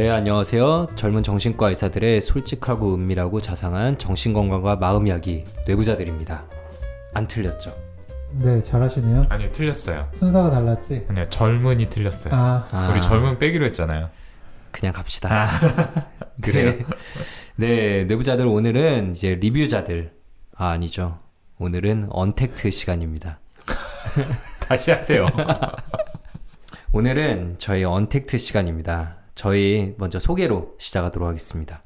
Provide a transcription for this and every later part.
네, 안녕하세요. 젊은 정신과 의사들의 솔직하고 은밀하고 자상한 정신건강과 마음 이야기 뇌부자들입니다. 안 틀렸죠? 네, 잘하시네요. 아니요 틀렸어요. 순서가 달랐지. 아니요 젊은이 틀렸어요. 아, 아, 우리 젊은 빼기로 했잖아요. 그냥 갑시다. 아, 그래요? 네, 네, 뇌부자들 오늘은 이제 리뷰자들. 아, 아니죠. 오늘은 언택트 시간입니다. 다시 하세요. 오늘은 저희 언택트 시간입니다. 저희 먼저 소개로 시작하도록 하겠습니다.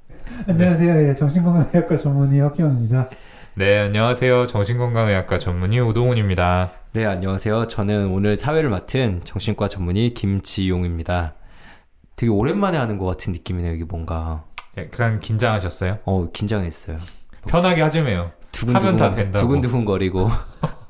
안녕하세요. 예, 정신건강의학과 전문의 혁경입니다. 네 안녕하세요. 정신건강의학과 전문의 오동훈입니다. 네, 안녕하세요. 저는 오늘 사회를 맡은 정신과 전문의 김지용입니다. 되게 오랜만에 하는 것 같은 느낌이네요, 이게 뭔가. 약간 긴장하셨어요? 어, 긴장했어요. 편하게 하지매요. 하면 다 된다고. 두근두근 거리고.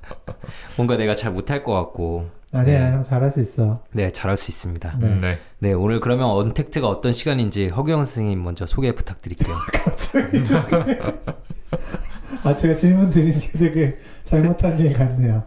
뭔가 내가 잘 못할 것 같고. 아니야, 네. 형 잘할 수 있어. 네, 잘할 수 있습니다. 네. 음, 네. 네, 오늘 그러면 언택트가 어떤 시간인지 허경 선생님 먼저 소개 부탁드릴게요. 아, 제가 질문 드리는 게 되게 잘못한 일 같네요.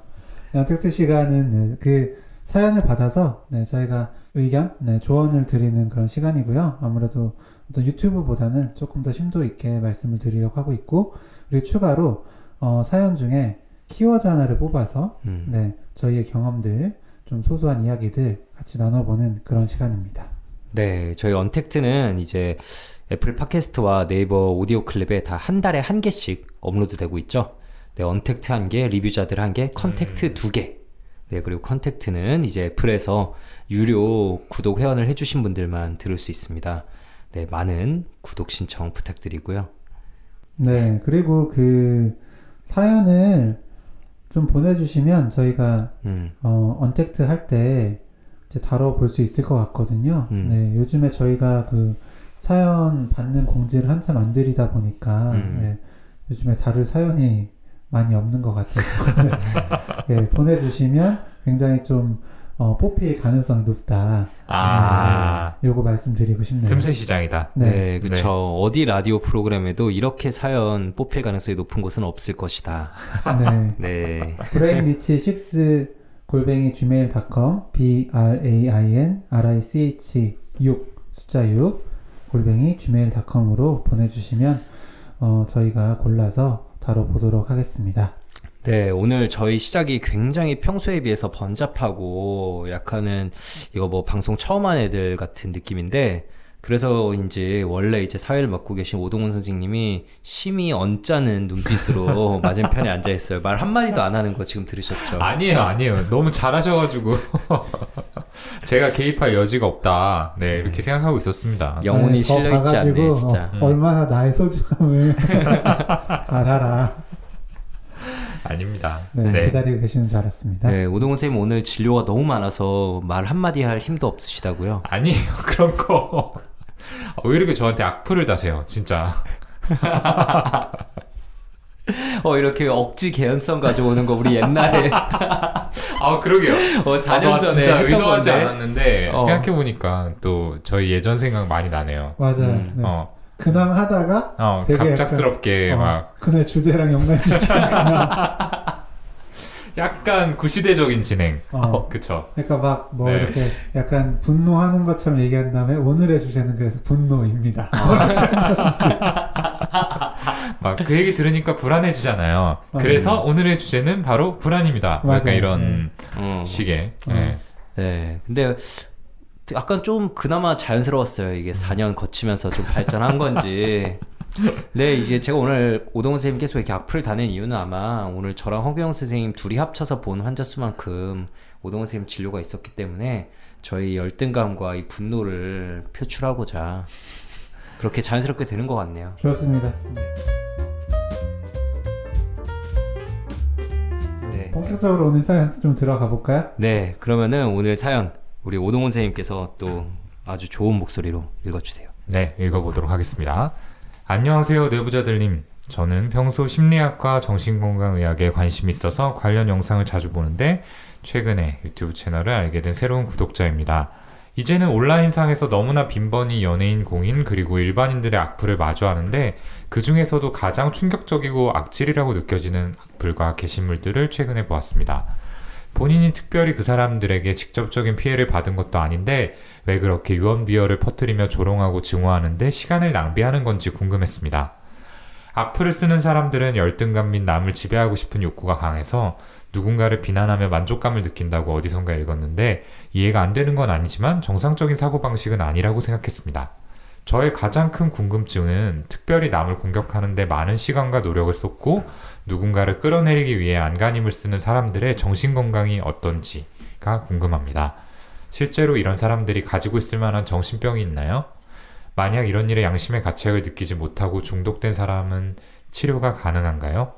네, 텍스트 시간은 네, 그 사연을 받아서 네, 저희가 의견, 네, 조언을 드리는 그런 시간이고요. 아무래도 어떤 유튜브보다는 조금 더 심도 있게 말씀을 드리려고 하고 있고, 그리고 추가로 어, 사연 중에 키워드 하나를 뽑아서 음. 네, 저희의 경험들, 좀 소소한 이야기들 같이 나눠보는 그런 시간입니다. 네, 저희 언택트는 이제 애플 팟캐스트와 네이버 오디오 클립에 다 한 달에 한 개씩 업로드되고 있죠. 네, 언택트 한 개, 리뷰자들 한 개, 컨택트 두 개. 네, 그리고 컨택트는 이제 애플에서 유료 구독 회원을 해주신 분들만 들을 수 있습니다. 네, 많은 구독 신청 부탁드리고요. 네, 그리고 그 사연을 좀 보내주시면 저희가 음, 어, 언택트 할 때 이제 다뤄볼 수 있을 것 같거든요. 음. 네, 요즘에 저희가 그 사연 받는 공지를 한참 안 들이다 보니까 음. 네, 요즘에 다룰 사연이 많이 없는 것 같아서 예, 보내주시면 굉장히 좀 어, 뽑힐 가능성이 높다. 아 요거 말씀드리고 싶네요. 틈새 시장이다. 네, 네, 그쵸. 어디 라디오 프로그램에도 이렇게 사연 뽑힐 가능성이 높은 곳은 없을 것이다. 네. 네, brainrich 6 골뱅이 gmail.com b r a i n r i c h 6 숫자 6 골뱅이 gmail.com으로 보내주시면 어, 저희가 골라서 다뤄보도록 하겠습니다. 네, 오늘 저희 시작이 굉장히 평소에 비해서 번잡하고 약간은 이거 뭐 방송 처음 한 애들 같은 느낌인데 그래서인지 원래 이제 사회를 맡고 계신 오동훈 선생님이 심히 언짢은 눈빛으로 맞은편에 앉아 있어요. 말 한마디도 안 하는 거 지금 들으셨죠? 아니에요 아니에요. 너무 잘하셔가지고 제가 개입할 여지가 없다. 네 이렇게 생각하고 있었습니다. 영혼이 네, 더 실려 있지 않네, 진짜. 어, 얼마나 나의 소중함을 알아라. 아닙니다. 네, 네. 기다리고 계시는 줄 알았습니다. 네, 오동훈 선생님 오늘 진료가 너무 많아서 말 한마디 할 힘도 없으시다고요? 아니에요 그런 거. 왜 이렇게 저한테 악플을 다세요 진짜. 어, 이렇게 억지 개연성 가져오는 거 우리 옛날에 아 그러게요. 어, 4년 아, 전에 진짜 의도하지 건데. 않았는데 어. 생각해보니까 또 저희 예전 생각 많이 나네요. 맞아요. 음, 네. 어, 근황 하다가 어 되게 갑작스럽게 어, 막 그날 주제랑 연관시키는 약간 구시대적인 진행. 어. 그쵸. 그러니까 막뭐 네. 이렇게 약간 분노하는 것처럼 얘기한 다음에 오늘의 주제는 그래서 분노입니다. 막 그 얘기 들으니까 불안해지잖아요. 그래서 오늘의 주제는 바로 불안입니다. 뭐 약간 맞아요. 이런 어. 식의. 어. 네. 네. 근데 약간 좀 그나마 자연스러웠어요. 이게 4년 거치면서 좀 발전한 건지. 네, 이제 제가 오늘 오동훈 선생님 계속 이렇게 악플을 다는 이유는 아마 오늘 저랑 허경 선생님 둘이 합쳐서 본 환자 수만큼 오동훈 선생님 진료가 있었기 때문에 저희 열등감과 이 분노를 표출하고자 그렇게 자연스럽게 되는 것 같네요. 좋습니다. 네. 본격적으로 오늘 사연 좀 들어가 볼까요? 네, 그러면은 오늘 사연 우리 오동훈 선생님께서 또 아주 좋은 목소리로 읽어주세요. 네, 읽어보도록 하겠습니다. 안녕하세요, 내부자들님. 저는 평소 심리학과 정신건강의학에 관심이 있어서 관련 영상을 자주 보는데 최근에 유튜브 채널을 알게 된 새로운 구독자입니다. 이제는 온라인상에서 너무나 빈번히 연예인, 공인, 그리고 일반인들의 악플을 마주하는데 그 중에서도 가장 충격적이고 악질이라고 느껴지는 악플과 게시물들을 최근에 보았습니다. 본인이 특별히 그 사람들에게 직접적인 피해를 받은 것도 아닌데 왜 그렇게 유언비어를 퍼뜨리며 조롱하고 증오하는데 시간을 낭비하는 건지 궁금했습니다. 악플을 쓰는 사람들은 열등감 및 남을 지배하고 싶은 욕구가 강해서 누군가를 비난하며 만족감을 느낀다고 어디선가 읽었는데 이해가 안 되는 건 아니지만 정상적인 사고방식은 아니라고 생각했습니다. 저의 가장 큰 궁금증은 특별히 남을 공격하는데 많은 시간과 노력을 쏟고 누군가를 끌어내리기 위해 안간힘을 쓰는 사람들의 정신건강이 어떤지가 궁금합니다. 실제로 이런 사람들이 가지고 있을 만한 정신병이 있나요? 만약 이런 일에 양심의 가책을 느끼지 못하고 중독된 사람은 치료가 가능한가요?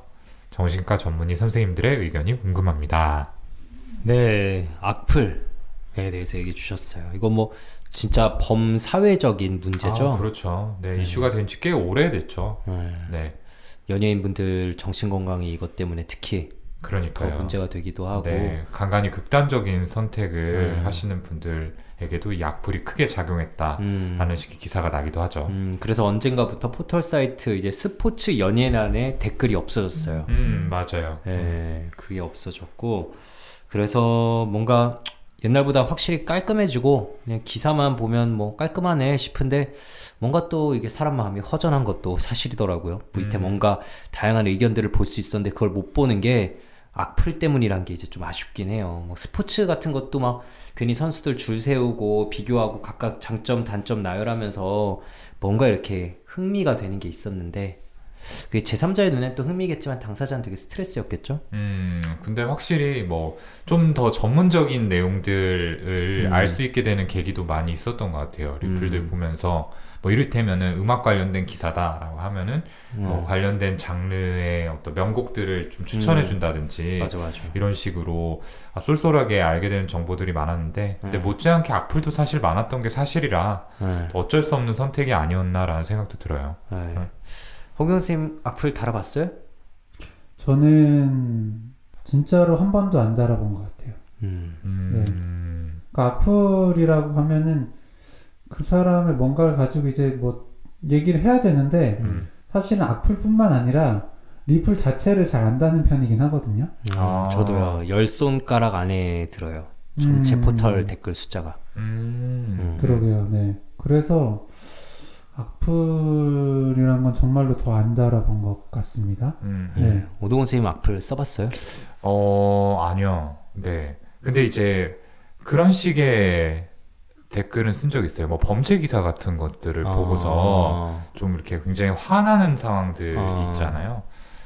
정신과 전문의 선생님들의 의견이 궁금합니다. 네, 악플에 대해서 얘기해 주셨어요. 이거 뭐 진짜 범사회적인 문제죠. 아, 그렇죠. 네, 네. 이슈가 된 지 꽤 오래됐죠. 네. 네, 연예인분들 정신 건강이 이것 때문에 특히 더 그러니까요. 문제가 되기도 하고 네, 간간히 극단적인 선택을 음. 하시는 분들에게도 이 악플이 크게 작용했다라는 음, 식의 기사가 나기도 하죠. 음, 그래서 언젠가부터 포털 사이트 이제 스포츠 연예인란에 댓글이 없어졌어요. 음, 맞아요. 예, 그게 없어졌고 그래서 뭔가 옛날보다 확실히 깔끔해지고 그냥 기사만 보면 뭐 깔끔하네 싶은데 뭔가 또 이게 사람 마음이 허전한 것도 사실이더라고요. 밑에 음. 뭔가 다양한 의견들을 볼 수 있었는데 그걸 못 보는 게 악플 때문이란 게 이제 좀 아쉽긴 해요. 막 스포츠 같은 것도 막 괜히 선수들 줄 세우고 비교하고 각각 장점 단점 나열하면서 뭔가 이렇게 흥미가 되는 게 있었는데 그게 제3자의 눈엔 또 흥미겠지만 당사자는 되게 스트레스였겠죠? 음, 근데 확실히 뭐 좀 더 전문적인 내용들을 음. 알수 있게 되는 계기도 많이 있었던 것 같아요. 리플들 음. 보면서 뭐 이를테면은 음악 관련된 기사다라고 하면은 뭐 어, 관련된 장르의 어떤 명곡들을 좀 추천해 음. 준다든지 맞아 맞아. 이런 식으로 아, 쏠쏠하게 알게 되는 정보들이 많았는데 근데 네. 못지않게 악플도 사실 많았던 게 사실이라 네. 어쩔 수 없는 선택이 아니었나라는 생각도 들어요. 네. 허경 선생님 악플 달아봤어요? 저는 진짜로 한 번도 안 달아본 것 같아요. 음. 음, 그러니까 악플이라고 하면은 그 사람의 뭔가를 가지고 이제 뭐 얘기를 해야 되는데 음. 사실은 악플뿐만 아니라 리플 자체를 잘 안다는 편이긴 하거든요. 음, 아. 저도요. 열 손가락 안에 들어요. 전체 음. 포털 댓글 숫자가. 음. 음. 그러게요. 네. 그래서 악플이란 건 정말로 더 안 달아본 것 같습니다. 음. 네. 오동훈 선생님 악플 써봤어요? 어, 아니요. 네. 근데 이제 그런 식의 댓글은 쓴 적 있어요. 뭐 범죄 기사 같은 것들을 보고서 아. 좀 이렇게 굉장히 화나는 상황들 아. 있잖아요.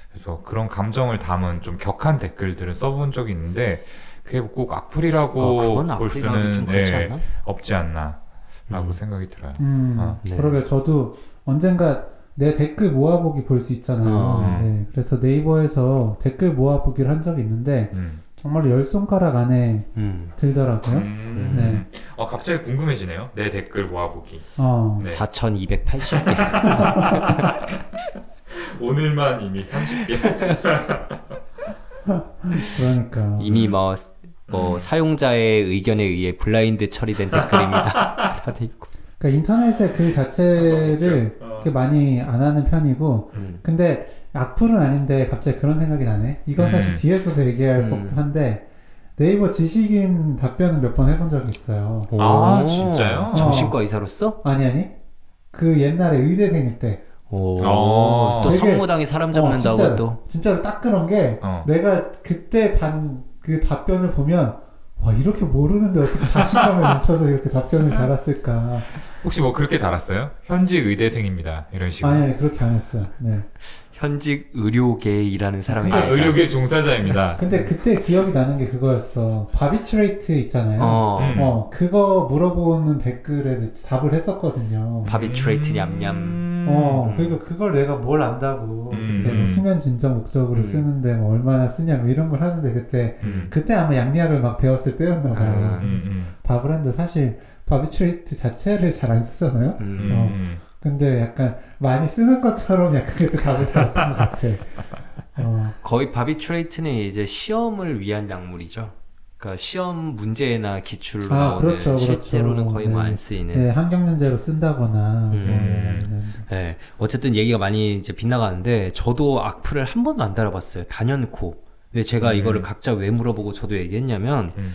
그래서 그런 감정을 담은 좀 격한 댓글들은 써본 적이 있는데 그게 꼭 악플이라고 어, 볼 수는 그렇지 예, 않나? 없지 않나 라고 음. 생각이 들어요. 음, 아, 네. 그러게 저도 언젠가 내 댓글 모아보기 볼 수 있잖아요. 아. 네. 그래서 네이버에서 댓글 모아보기를 한 적이 있는데 음. 정말로 열 손가락 안에 음. 들더라고요. 음. 네. 어, 갑자기 궁금해지네요. 내 댓글 모아보기. 어, 네. 4280개. 오늘만 이미 30개. 그러니까 이미 뭐, 뭐 음. 사용자의 의견에 의해 블라인드 처리된 댓글입니다. 다돼 있고. 그러니까 인터넷에 글 자체를 어. 그렇게 많이 안 하는 편이고 음. 근데 악플은 아닌데 갑자기 그런 생각이 나네. 이건 사실 음. 뒤에서 얘기할 음. 법도 한데 네이버 지식인 답변은 몇 번 해본 적이 있어요. 아, 오. 진짜요? 정신과 의사로서? 아니 아니 그 옛날에 의대생일 때 오. 어. 또 되게- 성무당이 사람 어, 잡는다고 진짜로, 또. 진짜로 딱 그런 게 어. 내가 그때 단 그 답변을 보면 와 이렇게 모르는데 어떻게 자신감을 넘쳐서 이렇게 답변을 달았을까 혹시 뭐 그렇게 달았어요? 현직 의대생입니다. 이런 식으로. 아니 아니 그렇게 안 했어요 네 현직 의료계에 일하는 사람이 아, 의료계 종사자입니다. 근데 그때 기억이 나는 게 그거였어 바비트레이트 있잖아요 어. 음. 어 그거 물어보는 댓글에 답을 했었거든요 바비트레이트 냠냠. 음. 어 그러니까 그걸 내가 뭘 안다고 음. 그때 뭐 수면 진정 목적으로 음. 쓰는데 뭐 얼마나 쓰냐 뭐 이런 걸 하는데 그때 음. 그때 아마 양리학을 막 배웠을 때였나 봐요 아. 음, 음. 답을 했는데 사실 바비트레이트 자체를 잘 안 쓰잖아요. 음. 음, 어. 음. 근데 약간 많이 쓰는 것처럼 약간 그때 답을 달았던 것 같아. 어, 거의 바비트레이트는 이제 시험을 위한 약물이죠. 그러니까 시험 문제나 기출로 아, 나오는 그렇죠, 그렇죠. 실제로는 거의 뭐 네. 안 쓰이는. 네, 환경연재로 쓴다거나. 음. 뭐 이런. 네, 어쨌든 얘기가 많이 이제 빗나가는데 저도 악플을 한 번도 안 달아봤어요. 단연코. 근데 제가 음. 이거를 각자 왜 물어보고 저도 얘기했냐면 음.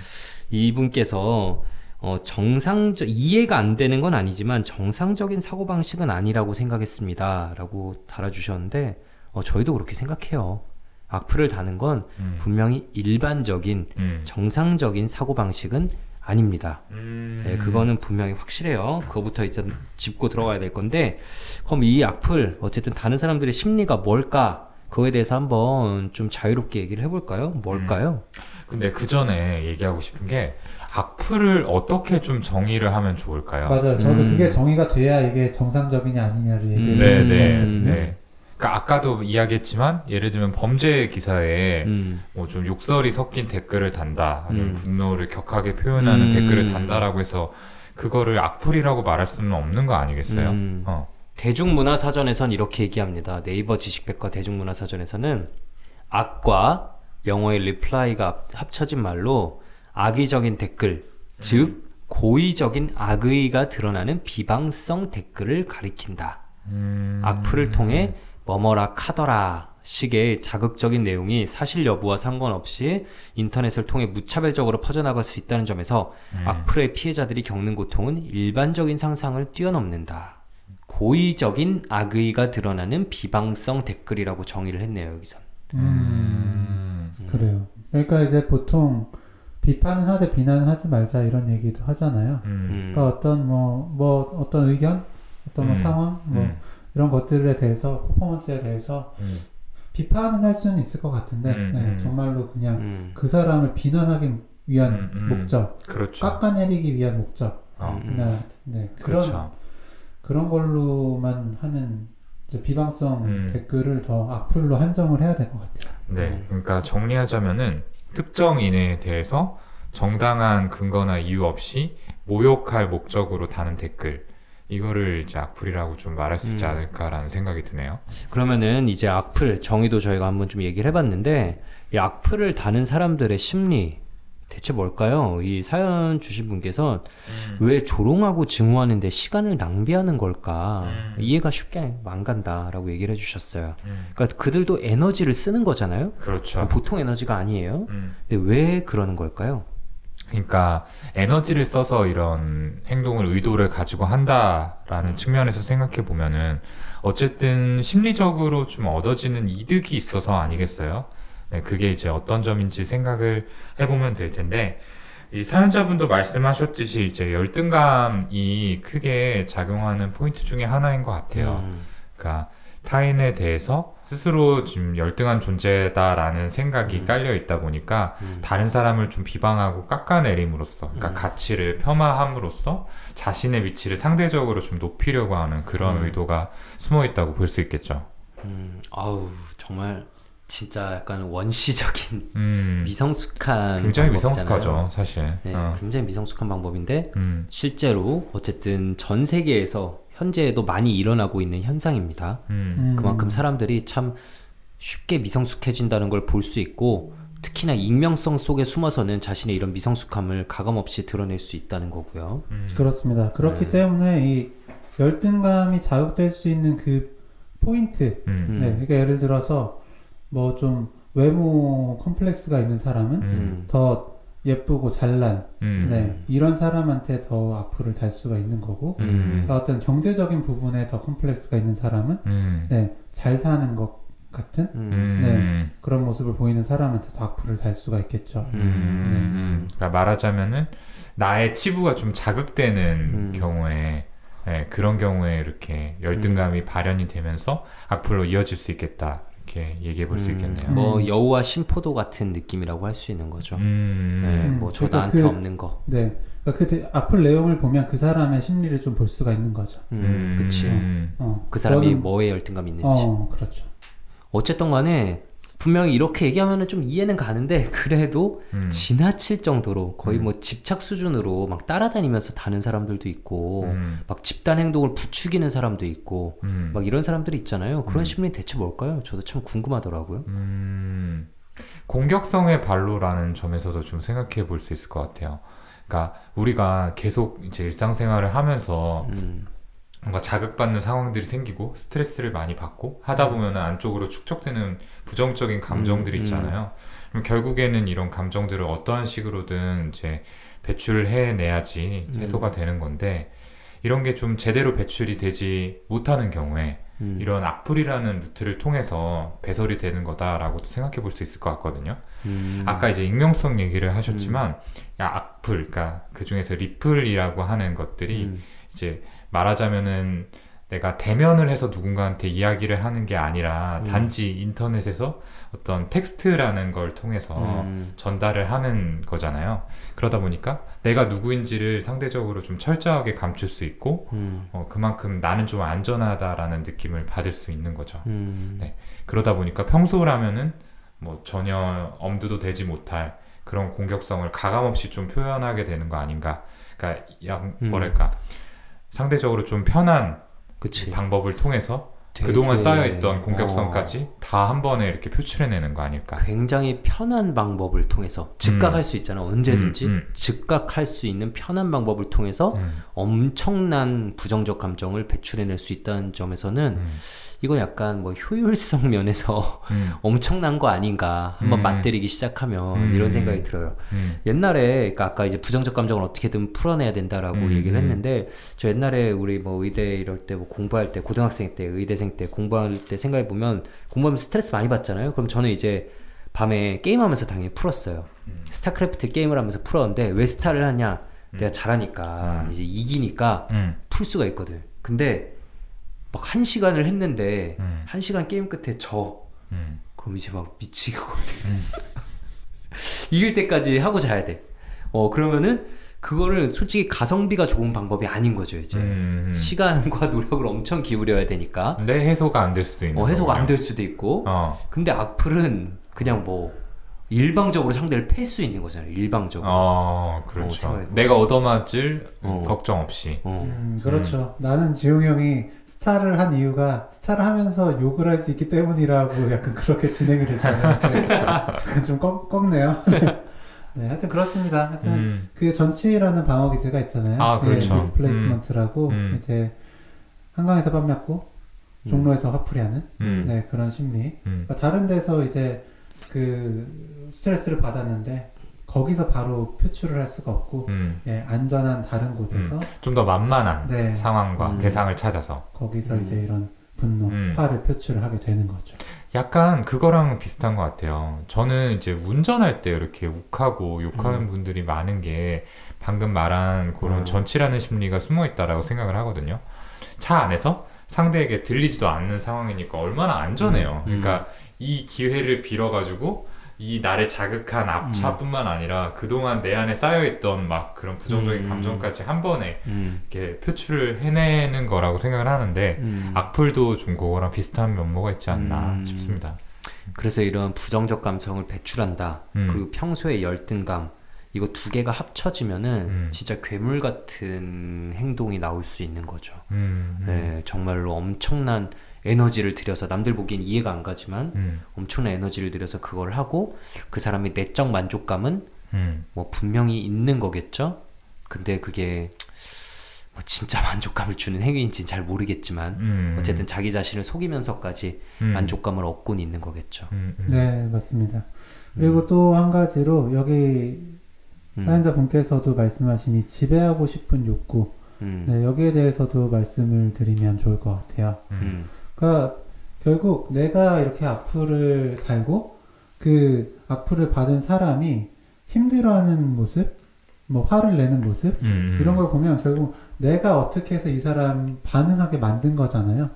이분께서 어, 정상적 이해가 안 되는 건 아니지만 정상적인 사고 방식은 아니라고 생각했습니다라고 달아주셨는데 어, 저희도 그렇게 생각해요. 악플을 다는 건 음. 분명히 일반적인 음. 정상적인 사고 방식은 아닙니다. 음. 네, 그거는 분명히 확실해요. 그거부터 이제 짚고 들어가야 될 건데, 그럼 이 악플, 어쨌든 다른 사람들의 심리가 뭘까? 그거에 대해서 한번 좀 자유롭게 얘기를 해볼까요? 뭘까요? 근데 그 전에 얘기하고 싶은 게 악플을 어떻게 좀 정의를 하면 좋을까요? 맞아요. 저도 음. 그게 정의가 돼야 이게 정상적이냐 아니냐를 얘기해 음. 네, 수 네, 있거든요. 네. 그러니까 아까도 이야기했지만 예를 들면 범죄 기사에 음, 뭐좀 욕설이 섞인 댓글을 단다, 아니면 음. 분노를 격하게 표현하는 음. 댓글을 단다라고 해서 그거를 악플이라고 말할 수는 없는 거 아니겠어요? 음. 어. 대중문화사전에선 이렇게 얘기합니다. 네이버 지식백과 대중문화사전에서는 악과 영어의 reply가 합쳐진 말로 악의적인 댓글, 즉 고의적인 악의가 드러나는 비방성 댓글을 가리킨다. 음. 악플을 통해 뭐뭐라 카더라 식의 자극적인 내용이 사실 여부와 상관없이 인터넷을 통해 무차별적으로 퍼져나갈 수 있다는 점에서 음. 악플의 피해자들이 겪는 고통은 일반적인 상상을 뛰어넘는다. 고의적인 악의가 드러나는 비방성 댓글이라고 정의를 했네요, 여기선. 음, 음. 그래요. 그러니까 이제 보통 비판은 하되 비난은 하지 말자 이런 얘기도 하잖아요. 음. 음. 그러니까 어떤 뭐, 뭐 어떤 의견, 어떤 뭐 음. 상황, 뭐 음. 이런 것들에 대해서 퍼포먼스에 대해서 음. 비판은 할 수는 있을 것 같은데 음, 네, 음. 정말로 그냥 음. 그 사람을 비난하기 위한 음, 음. 목적, 그렇죠. 깎아내리기 위한 목적, 어. 음. 네, 네, 그런 그렇죠. 그런 걸로만 하는 이제 비방성 음. 댓글을 더 악플로 한정을 해야 될 것 같아요. 네, 그러니까 정리하자면은 특정인에 대해서 정당한 근거나 이유 없이 모욕할 목적으로 다는 댓글 이거를 이제 악플이라고 좀 말할 수 있지 음. 않을까라는 생각이 드네요. 그러면은 이제 악플 정의도 저희가 한번 좀 얘기를 해봤는데 이 악플을 다는 사람들의 심리 대체 뭘까요? 이 사연 주신 분께서 왜 조롱하고 증오하는데 시간을 낭비하는 걸까? 음. 이해가 쉽게 안 간다라고 얘기를 해주셨어요. 음, 그러니까 그들도 에너지를 쓰는 거잖아요. 그렇죠. 보통 에너지가 아니에요. 음, 근데 왜 그러는 걸까요? 그러니까 에너지를 써서 이런 행동을 의도를 가지고 한다라는 측면에서 생각해 보면은 어쨌든 심리적으로 좀 얻어지는 이득이 있어서 아니겠어요? 네, 그게 이제 어떤 점인지 생각을 해보면 될 텐데 이 사연자분도 말씀하셨듯이 이제 열등감이 크게 작용하는 포인트 중에 하나인 것 같아요. 음, 그러니까 타인에 대해서 스스로 지금 열등한 존재다라는 생각이 음. 깔려 있다 보니까 음. 다른 사람을 좀 비방하고 깎아내림으로써, 그러니까 음. 가치를 폄하함으로써 자신의 위치를 상대적으로 좀 높이려고 하는 그런 음. 의도가 숨어 있다고 볼 수 있겠죠. 음, 아우 정말 진짜 약간 원시적인 음, 미성숙한 굉장히 방법이잖아요. 미성숙하죠, 사실. 네, 어. 굉장히 미성숙한 방법인데 음, 실제로 어쨌든 전 세계에서 현재에도 많이 일어나고 있는 현상입니다. 음, 음. 그만큼 사람들이 참 쉽게 미성숙해진다는 걸 볼 수 있고 특히나 익명성 속에 숨어서는 자신의 이런 미성숙함을 가감없이 드러낼 수 있다는 거고요. 음. 그렇습니다. 그렇기 네. 때문에 이 열등감이 자극될 수 있는 그 포인트, 음, 음. 네, 그러니까 예를 들어서 뭐 좀 외모 컴플렉스가 있는 사람은 음, 더 예쁘고 잘난, 음, 네, 이런 사람한테 더 악플을 달 수가 있는 거고, 음, 그러니까 어떤 경제적인 부분에 더 컴플렉스가 있는 사람은 음, 네, 잘 사는 것 같은 음. 음, 그런 모습을 보이는 사람한테 더 악플을 달 수가 있겠죠. 음, 음. 그러니까 말하자면은 나의 치부가 좀 자극되는 음. 경우에 예, 그런 경우에 이렇게 열등감이 발현이 되면서 악플로 이어질 수 있겠다 이렇게 얘기해 볼수 음, 있겠네요. 뭐 음. 여우와 심포도 같은 느낌이라고 할 수 있는 거죠. 음, 네, 음, 뭐저 그러니까 나한테 그- 없는 거. 네, 그러니까 그 대- 악플 내용을 보면 그 사람의 심리를 좀 볼 수가 있는 거죠. 음, 그치. 음, 어, 그 사람이 너는- 뭐에 열등감이 있는지. 어, 그렇죠. 어쨌든 간에 분명히 이렇게 얘기하면 좀 이해는 가는데 그래도 음, 지나칠 정도로 거의 음. 뭐 집착 수준으로 막 따라다니면서 다는 사람들도 있고 음, 막 집단 행동을 부추기는 사람도 있고 음, 막 이런 사람들이 있잖아요. 그런 음. 심리 대체 뭘까요? 저도 참 궁금하더라고요. 음, 공격성의 발로라는 점에서도 좀 생각해 볼 수 있을 것 같아요. 그러니까 우리가 계속 이제 일상생활을 하면서 음, 뭔가 자극받는 상황들이 생기고 스트레스를 많이 받고 하다 보면은 안쪽으로 축적되는 부정적인 감정들이 음, 음. 있잖아요. 그럼 결국에는 이런 감정들을 어떠한 식으로든 이제 배출을 해내야지 음. 해소가 되는 건데 이런 게 좀 제대로 배출이 되지 못하는 경우에 음. 이런 악플이라는 루트를 통해서 배설이 되는 거다라고도 생각해 볼 수 있을 것 같거든요. 음. 아까 이제 익명성 얘기를 하셨지만 야, 악플, 그러니까 그 중에서 리플이라고 하는 것들이 음. 이제 말하자면은 내가 대면을 해서 누군가한테 이야기를 하는 게 아니라 음. 단지 인터넷에서 어떤 텍스트라는 걸 통해서 음. 전달을 하는 거잖아요. 그러다 보니까 내가 누구인지를 상대적으로 좀 철저하게 감출 수 있고 음. 어, 그만큼 나는 좀 안전하다라는 느낌을 받을 수 있는 거죠. 음. 네. 그러다 보니까 평소라면은 뭐 전혀 엄두도 되지 못할 그런 공격성을 가감 없이 좀 표현하게 되는 거 아닌가. 그러니까 양 음. 뭐랄까 상대적으로 좀 편한 그치. 방법을 통해서 그동안 쌓여있던 어. 공격성까지 다한 번에 이렇게 표출해내는 거 아닐까. 굉장히 편한 방법을 통해서 즉각할 수 있잖아 언제든지 음, 음. 즉각할 수 있는 편한 방법을 통해서 음, 엄청난 부정적 감정을 배출해낼 수 있다는 점에서는 음, 이건 약간 뭐 효율성 면에서 음, 엄청난 거 아닌가 한번 음. 맞들이기 시작하면 음. 이런 생각이 들어요. 음, 옛날에 그러니까 아까 이제 부정적 감정을 어떻게든 풀어내야 된다라고 음, 얘기를 음. 했는데 저 옛날에 우리 뭐 의대 이럴 때 뭐 공부할 때 고등학생 때 의대생 때 공부할 때 생각해 보면 공부하면 스트레스 많이 받잖아요. 그럼 저는 이제 밤에 게임하면서 당연히 풀었어요. 음. 스타크래프트 게임을 하면서 풀었는데 왜 스타를 하냐? 내가 잘하니까 음. 이제 이기니까 음, 풀 수가 있거든. 근데 막 한 시간을 했는데 음, 한 시간 게임 끝에 져. 음, 그럼 이제 막 미치거든. 음. 이길 때까지 하고 자야 돼. 어 그러면은 그거를 솔직히 가성비가 좋은 방법이 아닌 거죠 이제. 음, 음. 시간과 노력을 엄청 기울여야 되니까. 근데 해소가 안 될 수도 있는 어, 해소가 안. 될 수도 있고. 어, 근데 악플은 그냥 뭐 일방적으로 상대를 팰 수 있는 거잖아요. 일방적으로. 어, 어, 그렇죠. 생각해보면. 내가 얻어맞을 어. 걱정 없이. 어. 음, 그렇죠. 나는 지용 형이 스타를 한 이유가 스타를 하면서 욕을 할 수 있기 때문이라고 약간 그렇게 진행이 됐잖아요. 약간 좀 꺾, 꺾네요. 네, 하여튼 그렇습니다. 하여튼 음, 그 전치라는 방어 기제가 있잖아요. 아, 그렇죠. 네, displacement라고 음. 이제 한강에서 뺨 맞고 종로에서 화풀이 하는 음, 네, 그런 심리. 음, 그러니까 다른 데서 이제 그 스트레스를 받았는데 거기서 바로 표출을 할 수가 없고 음. 예, 안전한 다른 곳에서 좀더 만만한 네. 상황과 음. 대상을 찾아서 거기서 음. 이제 이런 분노, 음. 화를 표출을 하게 되는 거죠. 약간 그거랑 비슷한 것 같아요. 저는 이제 운전할 때 이렇게 욱하고 욕하는 음. 분들이 많은 게 방금 말한 그런 음. 전치라는 심리가 숨어 있다라고 생각을 하거든요. 차 안에서 상대에게 들리지도 않는 상황이니까 얼마나 안전해요. 음. 그러니까 이 기회를 빌어가지고 이 나를 자극한 앞차뿐만 아니라 그동안 내 안에 쌓여있던 막 그런 부정적인 음. 감정까지 한 번에 음. 이렇게 표출을 해내는 거라고 생각을 하는데 음. 악플도 좀 그거랑 비슷한 면모가 있지 않나 음. 싶습니다. 그래서 이런 부정적 감성을 배출한다. 음. 그리고 평소의 열등감 이거 두 개가 합쳐지면은 음. 진짜 괴물 같은 행동이 나올 수 있는 거죠. 음, 음, 네, 정말로 엄청난 에너지를 들여서 남들 보기엔 이해가 안 가지만 음, 엄청난 에너지를 들여서 그걸 하고 그 사람의 내적 만족감은 음, 뭐 분명히 있는 거겠죠. 근데 그게 뭐 진짜 만족감을 주는 행위인지는 잘 모르겠지만 음, 어쨌든 자기 자신을 속이면서까지 음, 만족감을 얻고는 있는 거겠죠. 음, 음, 네, 맞습니다. 그리고 또 한 가지로 여기 음. 사연자 분께서도 말씀하신 이 지배하고 싶은 욕구, 음. 네, 여기에 대해서도 말씀을 드리면 좋을 것 같아요. 그러니까 결국 내가 이렇게 악플을 달고 그 악플을 받은 사람이 힘들어하는 모습, 뭐 화를 내는 모습 음, 음. 이런 걸 보면 결국 내가 어떻게 해서 이 사람 반응하게 만든 거잖아요.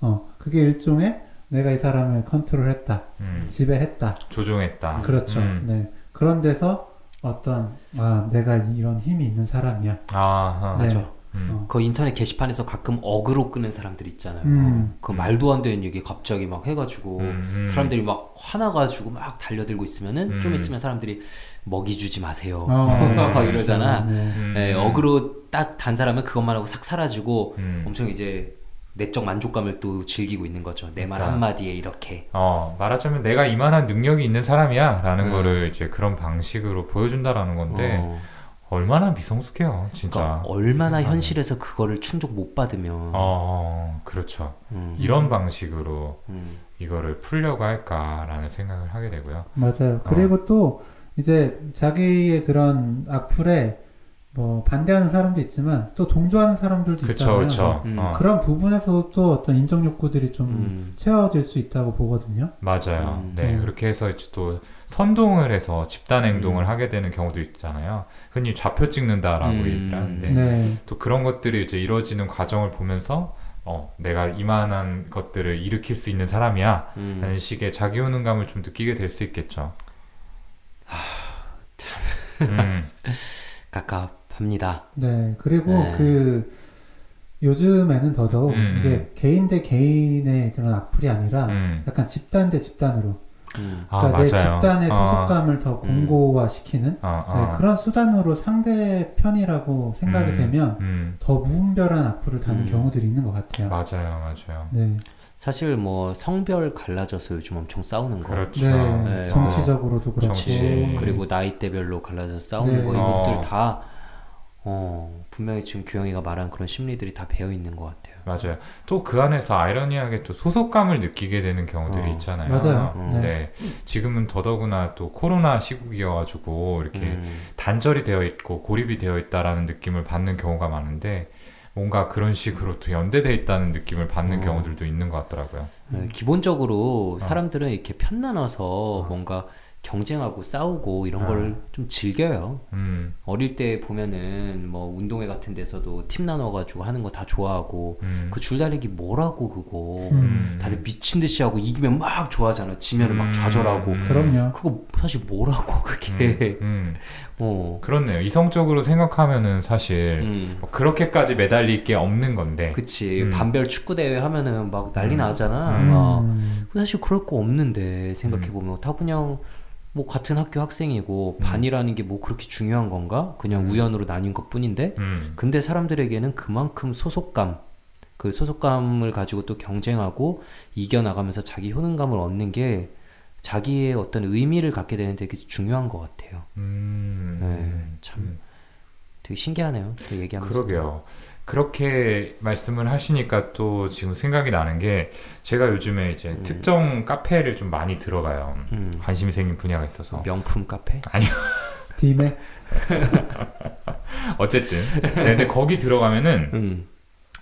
어, 그게 일종의 내가 이 사람을 컨트롤했다, 음, 지배했다. 조종했다. 그렇죠. 음. 네. 그런 데서 어떤 아 내가 이런 힘이 있는 사람이야. 아하. 네. 맞아. 음, 어. 그 인터넷 게시판에서 가끔 어그로 끄는 사람들 있잖아요. 음. 그 말도 안 되는 얘기 갑자기 막 해가지고 음, 음. 사람들이 막 화나가지고 막 달려들고 있으면은 음. 좀 있으면 사람들이 먹이 주지 마세요. 어, 막 이러잖아. 네. 음, 네, 어그로 딱 단 사람은 그것만 하고 싹 사라지고 음. 엄청 이제 내적 만족감을 또 즐기고 있는 거죠. 내말 그러니까. 한마디에 이렇게. 어, 말하자면 내가 이만한 능력이 있는 사람이야 라는 음. 거를 이제 그런 방식으로 보여준다라는 건데 어. 얼마나 미성숙해요, 진짜. 그러니까 얼마나. 현실에서 그거를 충족 못 받으면 어, 어, 그렇죠. 음, 이런 방식으로 음, 이거를 풀려고 할까라는 생각을 하게 되고요. 맞아요. 그리고 또 이제 자기의 그런 악플에 뭐 반대하는 사람도 있지만 또 동조하는 사람들도 그쵸, 있잖아요. 그쵸. 음. 어, 그런 부분에서도 또 어떤 인정 욕구들이 좀 음. 채워질 수 있다고 보거든요. 맞아요. 음. 네, 음. 그렇게 해서 이제 또 선동을 해서 집단 행동을 음. 하게 되는 경우도 있잖아요. 흔히 좌표 찍는다라고 음. 얘기를 하는데 네. 또 그런 것들이 이제 이루어지는 과정을 보면서 어, 내가 이만한 것들을 일으킬 수 있는 사람이야. 음. 라는 식의 자기 효능감을 좀 느끼게 될 수 있겠죠. 음, 갑갑 합니다. 네. 그리고 네. 그 요즘에는 더더욱 음. 이게 개인 대 개인의 그런 악플이 아니라 음. 약간 집단 대 집단으로 음. 아, 그러니까 내 맞아요. 집단의 어, 소속감을 더 공고화시키는 어, 어. 네, 그런 수단으로 상대 편이라고 생각이 음, 되면 음, 더 무분별한 악플을 다는 음. 경우들이 있는 것 같아요. 맞아요, 맞아요. 네, 사실 뭐 성별 갈라져서 요즘 엄청 싸우는 거. 그렇죠. 네, 네. 정치적으로도 그렇고, 정치. 그리고 나이대별로 갈라져서 싸우는 네. 거 이것들 어. 다 어, 분명히 지금 규영이가 말한 그런 심리들이 다 배어 있는 것 같아요. 맞아요. 또 그 안에서 아이러니하게 또 소속감을 느끼게 되는 경우들이 어, 있잖아요. 맞아요. 음. 네. 지금은 더더구나 또 코로나 시국이어가지고 이렇게 음, 단절이 되어 있고 고립이 되어 있다라는 느낌을 받는 경우가 많은데 뭔가 그런 식으로 또 연대돼 있다는 느낌을 받는 어. 경우들도 있는 것 같더라고요. 네, 기본적으로 어. 사람들은 이렇게 편나눠서 뭔가 경쟁하고 싸우고 이런 어. 걸좀 즐겨요. 음, 어릴 때 보면은 뭐 운동회 같은 데서도 팀 나눠가지고 하는 거 다 좋아하고 음, 그 줄다리기 뭐라고 그거 음. 다들 미친 듯이 하고 이기면 막 좋아하잖아. 지면은 막 음, 좌절하고 음. 그럼요. 그거 사실 뭐라고 그게 음, 음. 어 그렇네요. 이성적으로 생각하면은 사실 음. 뭐 그렇게까지 매달릴 게 없는 건데. 그치 음. 반별 축구 대회 하면은 막 난리 음. 나잖아. 음. 막 음, 사실 그럴 거 없는데 생각해 보면 다 그냥 뭐 같은 학교 학생이고 음. 반이라는 게 뭐 그렇게 중요한 건가? 그냥 음. 우연으로 나뉜 것 뿐인데 음, 근데 사람들에게는 그만큼 소속감 그 소속감을 가지고 또 경쟁하고 이겨나가면서 자기 효능감을 얻는 게 자기의 어떤 의미를 갖게 되는 되게 중요한 것 같아요. 음, 네, 참. 음. 되게 신기하네요. 그 얘기하면서. 그러게요. 그렇게 말씀을 하시니까 또 지금 생각이 나는 게 제가 요즘에 이제 음. 특정 카페를 좀 많이 들어가요. 음. 관심이 생긴 분야가 있어서. 명품 카페? 딤에 어쨌든. 네, 근데 거기 들어가면은 음.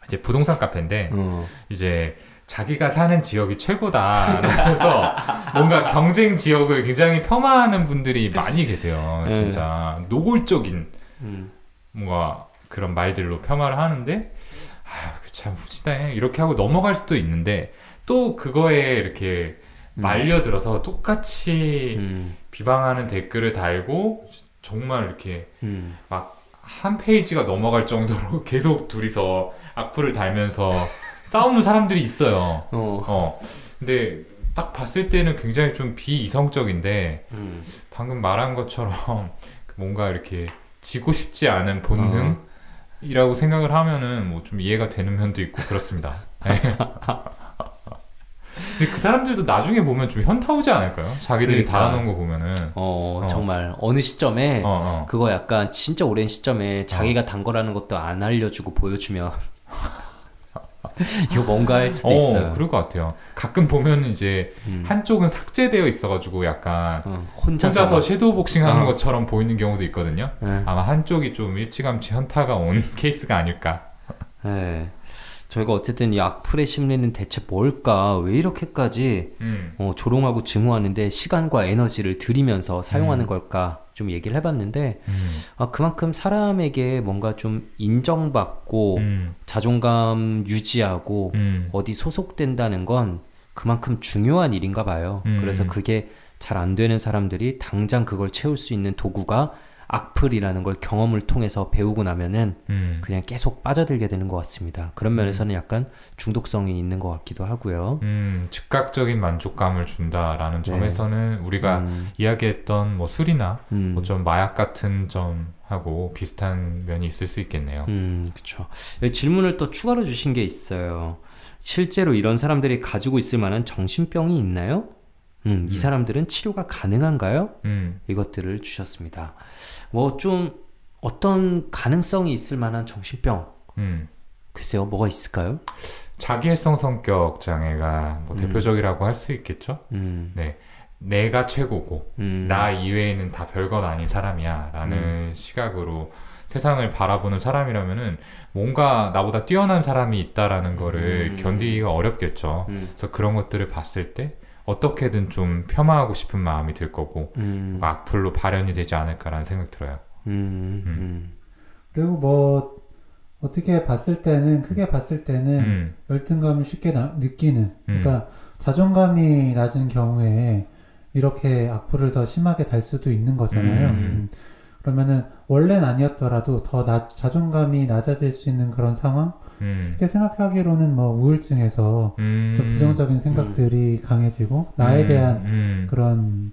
이제 부동산 카페인데 어. 이제 자기가 사는 지역이 최고다. 그래서 뭔가 경쟁 지역을 굉장히 폄하하는 분들이 많이 계세요. 네. 진짜 노골적인 음. 뭔가 그런 말들로 폄하를 하는데 아참 후지다해 이렇게 하고 넘어갈 수도 있는데 또 그거에 이렇게 음. 말려들어서 똑같이 음. 비방하는 댓글을 달고 정말 이렇게 음. 막한 페이지가 넘어갈 정도로 계속 둘이서 악플을 달면서 싸우는 사람들이 있어요. 어. 어. 근데 딱 봤을 때는 굉장히 좀 비이성적인데 음. 방금 말한 것처럼 뭔가 이렇게 지고 싶지 않은 본능 이라고 생각을 하면은 뭐 좀 이해가 되는 면도 있고 그렇습니다. 네. 근데 그 사람들도 나중에 보면 좀 현타 오지 않을까요? 자기들이 그러니까. 달아놓은 거 보면은 어, 어. 정말 어느 시점에 어, 어. 그거 약간 진짜 오랜 시점에 자기가 단 거라는 것도 안 알려주고 보여주면 이거 뭔가 할 수도 어, 있어요. 그럴 것 같아요. 가끔 보면 이제 음. 한쪽은 삭제되어 있어가지고 약간 어, 혼자서, 혼자서 섀도우 복싱 하는 어. 것처럼 보이는 경우도 있거든요. 네. 아마 한쪽이 좀 일찌감치 현타가 온 케이스가 아닐까. 네. 저희가 어쨌든 이 악플의 심리는 대체 뭘까? 왜 이렇게까지 음, 어, 조롱하고 증오하는데 시간과 에너지를 들이면서 사용하는 음. 걸까? 좀 얘기를 해봤는데 음, 아, 그만큼 사람에게 뭔가 좀 인정받고 음, 자존감 유지하고 음. 어디 소속된다는 건 그만큼 중요한 일인가 봐요. 음. 그래서 그게 잘 안 되는 사람들이 당장 그걸 채울 수 있는 도구가 악플이라는 걸 경험을 통해서 배우고 나면은 음. 그냥 계속 빠져들게 되는 것 같습니다. 그런 면에서는 약간 중독성이 있는 것 같기도 하고요. 음, 즉각적인 만족감을 준다라는 네. 점에서는 우리가 음, 이야기했던 뭐 술이나 음, 뭐좀 마약 같은 점 하고 비슷한 면이 있을 수 있겠네요. 음, 그쵸. 여기 질문을 또 추가로 주신 게 있어요. 실제로 이런 사람들이 가지고 있을 만한 정신병이 있나요? 음, 이 음. 사람들은 치료가 가능한가요? 음, 이것들을 주셨습니다. 뭐 좀 어떤 가능성이 있을 만한 정신병 음. 글쎄요 뭐가 있을까요? 자기애성 성격 장애가 뭐 음. 대표적이라고 할 수 있겠죠. 음, 네. 내가 최고고 음, 나 이외에는 다 별것 아닌 사람이야 라는 시각으로 세상을 바라보는 사람이라면은 뭔가 나보다 뛰어난 사람이 있다라는 거를 음. 견디기가 어렵겠죠. 음, 그래서 그런 것들을 봤을 때 어떻게든 좀 폄하하고 싶은 마음이 들 거고 음, 악플로 발현이 되지 않을까라는 생각 들어요. 음, 음, 그리고 뭐 어떻게 봤을 때는 크게 봤을 때는 음, 열등감을 쉽게 나- 느끼는 그러니까 자존감이 낮은 경우에 이렇게 악플을 더 심하게 달 수도 있는 거잖아요. 음. 음. 그러면은 원래는 아니었더라도 더 낮- 자존감이 낮아질 수 있는 그런 상황 음, 쉽게 생각하기로는 뭐 우울증에서 음, 좀 부정적인 생각들이 강해지고 나에 음, 대한 음, 그런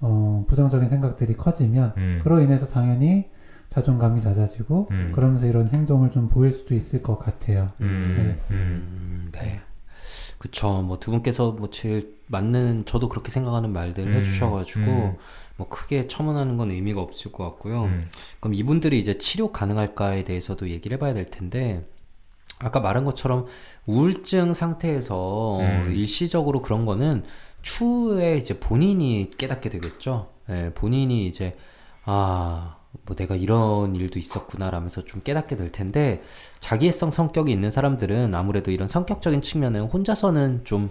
어, 부정적인 생각들이 커지면 음, 그로 인해서 당연히 자존감이 낮아지고 음. 그러면서 이런 행동을 좀 보일 수도 있을 것 같아요. 음, 음, 음, 네. 그쵸. 뭐 두 분께서 뭐 제일 맞는 저도 그렇게 생각하는 말들 음, 해주셔가지고 음. 뭐 크게 첨언하는 건 의미가 없을 것 같고요. 음, 그럼 이분들이 이제 치료 가능할까에 대해서도 얘기를 해봐야 될 텐데 아까 말한 것처럼 우울증 상태에서 음. 일시적으로 그런 거는 추후에 이제 본인이 깨닫게 되겠죠. 예, 본인이 이제 아, 뭐 내가 이런 일도 있었구나라면서 좀 깨닫게 될 텐데 자기애성 성격이 있는 사람들은 아무래도 이런 성격적인 측면은 혼자서는 좀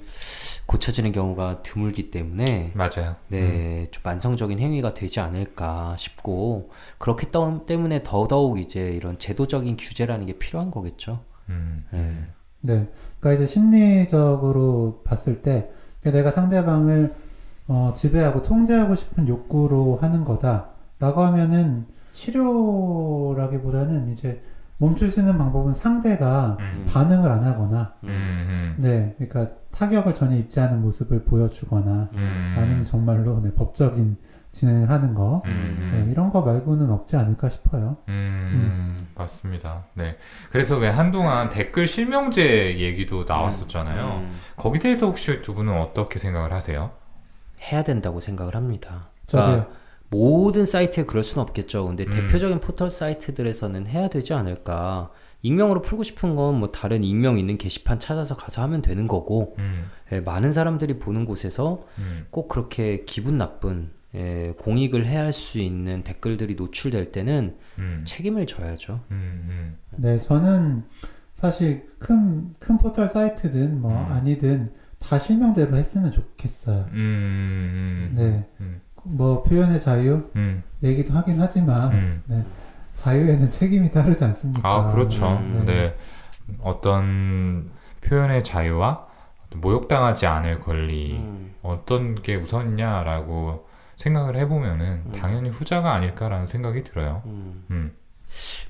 고쳐지는 경우가 드물기 때문에 맞아요. 네, 좀 만성적인 행위가 되지 않을까 싶고 그렇기 떠- 때문에 더더욱 이제 이런 제도적인 규제라는 게 필요한 거겠죠. 음, 네. 네. 그러니까 이제 심리적으로 봤을 때 내가 상대방을 어, 지배하고 통제하고 싶은 욕구로 하는 거다라고 하면은 치료라기보다는 이제 멈출 수 있는 방법은 상대가 음, 반응을 안 하거나 음, 음, 네, 그러니까 타격을 전혀 입지 않은 모습을 보여주거나 음, 아니면 정말로 네, 법적인 진행을 하는 거 음, 네, 이런 거 말고는 없지 않을까 싶어요. 음, 맞습니다. 네. 그래서 왜 한동안 댓글 실명제 얘기도 나왔었잖아요. 음, 거기 대해서 혹시 두 분은 어떻게 생각을 하세요? 해야 된다고 생각을 합니다. 저도요. 그러니까 모든 사이트에 그럴 수는 없겠죠. 근데 음. 대표적인 포털 사이트들에서는 해야 되지 않을까. 익명으로 풀고 싶은 건 뭐 다른 익명 있는 게시판 찾아서 가서 하면 되는 거고, 음, 예, 많은 사람들이 보는 곳에서 음, 꼭 그렇게 기분 나쁜 예, 공익을 해할 수 있는 댓글들이 노출될 때는 음, 책임을 져야죠. 음, 네, 저는 사실 큰, 큰 포털 사이트든 뭐 음. 아니든 다 실명제로 했으면 좋겠어요. 음, 음, 네. 음, 뭐 표현의 자유 음, 얘기도 하긴 하지만 음. 자유에는 책임이 따르지 않습니까? 아, 그렇죠. 음, 네. 어떤 표현의 자유와 모욕당하지 않을 권리, 음, 어떤 게 우선이냐라고 생각을 해보면은 음. 당연히 후자가 아닐까라는 생각이 들어요. 음. 음,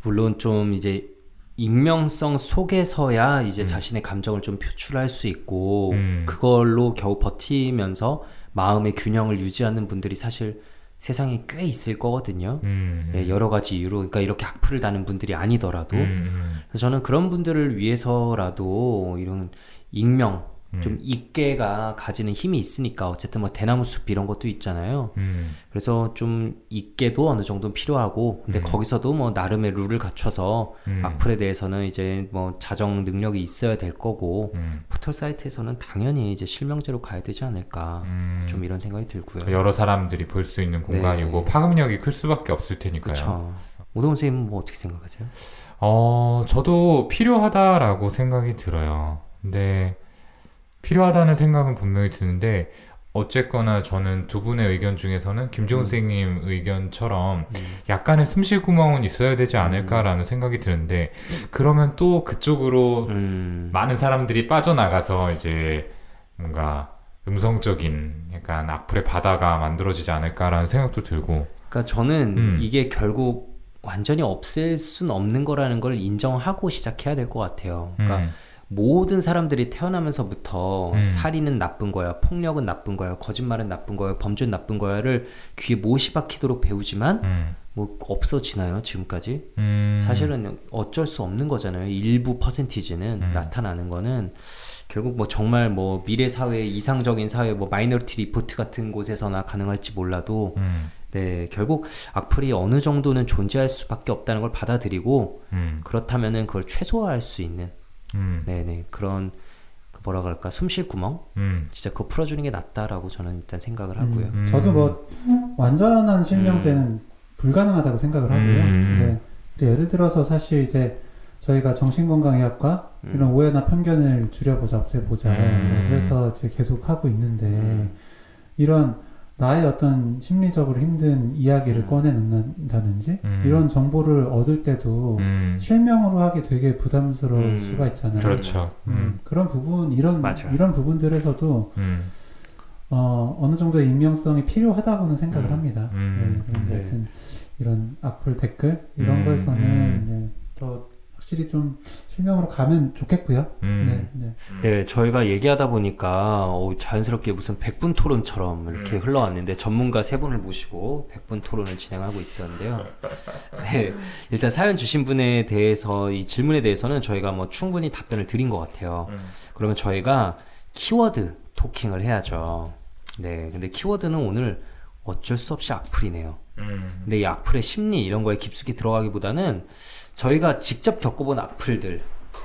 물론 좀 이제 익명성 속에서야 이제 음. 자신의 감정을 좀 표출할 수 있고 음. 그걸로 겨우 버티면서 마음의 균형을 유지하는 분들이 사실 세상에 꽤 있을 거거든요. 음, 예, 여러 가지 이유로 그러니까 이렇게 악플을 다는 분들이 아니더라도 음, 음, 그래서 저는 그런 분들을 위해서라도 이런 익명 음. 좀 익게가 가지는 힘이 있으니까 어쨌든 뭐 대나무 숲 이런 것도 있잖아요. 음, 그래서 좀 익게도 어느 정도 필요하고 근데 음. 거기서도 뭐 나름의 룰을 갖춰서 음, 악플에 대해서는 이제 뭐 자정 능력이 있어야 될 거고 음, 포털 사이트에서는 당연히 이제 실명제로 가야 되지 않을까 음. 좀 이런 생각이 들고요. 여러 사람들이 볼 수 있는 공간이고 네. 파급력이 클 수밖에 없을 테니까요. 그렇죠. 오동훈 선생님 뭐 어떻게 생각하세요? 어, 저도 필요하다라고 생각이 들어요. 근데 필요하다는 생각은 분명히 드는데 어쨌거나 저는 두 분의 의견 중에서는 김종훈 음. 선생님 의견처럼 음. 약간의 숨쉴 구멍은 있어야 되지 않을까라는 생각이 드는데 그러면 또 그쪽으로 음. 많은 사람들이 빠져나가서 이제 뭔가 음성적인 약간 악플의 바다가 만들어지지 않을까라는 생각도 들고 그러니까 저는 음. 이게 결국 완전히 없앨 순 없는 거라는 걸 인정하고 시작해야 될 것 같아요. 그러니까 음, 모든 사람들이 태어나면서부터 음. 살인은 나쁜 거야, 폭력은 나쁜 거야, 거짓말은 나쁜 거야, 범죄는 나쁜 거야를 귀에 못이 박히도록 배우지만 음. 뭐 없어지나요 지금까지? 음. 사실은 어쩔 수 없는 거잖아요. 일부 퍼센티지는 음. 나타나는 거는 결국 뭐 정말 뭐 미래 사회 이상적인 사회 뭐 마이너리티 리포트 같은 곳에서나 가능할지 몰라도 음. 네 결국 악플이 어느 정도는 존재할 수밖에 없다는 걸 받아들이고 음. 그렇다면은 그걸 최소화할 수 있는 음. 네네 그런 그 뭐라 그럴까 숨 쉴 구멍 음. 진짜 그거 풀어주는 게 낫다라고 저는 일단 생각을 하고요. 음, 저도 뭐 완전한 실명제는 불가능하다고 생각을 하고요. 음. 네. 근데 예를 들어서 사실 이제 저희가 정신건강의학과 음. 이런 오해나 편견을 줄여보자, 없애보자 음. 그래서 이제 계속 하고 있는데 음. 이런 나의 어떤 심리적으로 힘든 이야기를 음. 꺼내놓는다든지 음. 이런 정보를 얻을 때도 음. 실명으로 하기 되게 부담스러울 음. 수가 있잖아요. 그렇죠. 음, 음. 그런 부분 이런 맞아요. 이런 부분들에서도 음. 어, 어느 정도의 익명성이 필요하다고는 생각을 음. 합니다. 음. 네, 그런데 네. 하여튼 이런 악플 댓글 이런 음. 거에서는 더 확실히 좀 실명으로 가면 좋겠고요. 음. 네, 네. 네, 저희가 얘기하다 보니까 어, 자연스럽게 무슨 백분 토론처럼 이렇게 음. 흘러왔는데 전문가 세 분을 모시고 백분 토론을 진행하고 있었는데요. 네, 일단 사연 주신 분에 대해서 이 질문에 대해서는 저희가 뭐 충분히 답변을 드린 것 같아요. 음. 그러면 저희가 키워드 토킹을 해야죠. 네, 근데 키워드는 오늘 어쩔 수 없이 악플이네요. 음. 근데 이 악플의 심리 이런 거에 깊숙이 들어가기보다는 저희가 직접 겪어본 악플들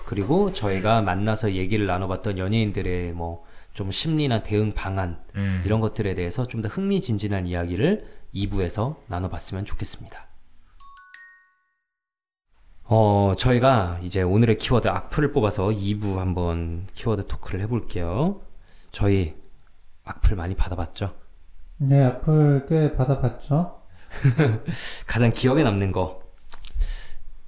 그리고 저희가 만나서 얘기를 나눠봤던 연예인들의 뭐 좀 심리나 대응 방안 음. 이런 것들에 대해서 좀 더 흥미진진한 이야기를 2부에서 나눠봤으면 좋겠습니다. 어, 저희가 이제 오늘의 키워드 악플을 뽑아서 2부 한번 키워드 토크를 해볼게요. 저희 악플 많이 받아봤죠? 네, 악플 꽤 받아봤죠. 가장 기억에 남는 거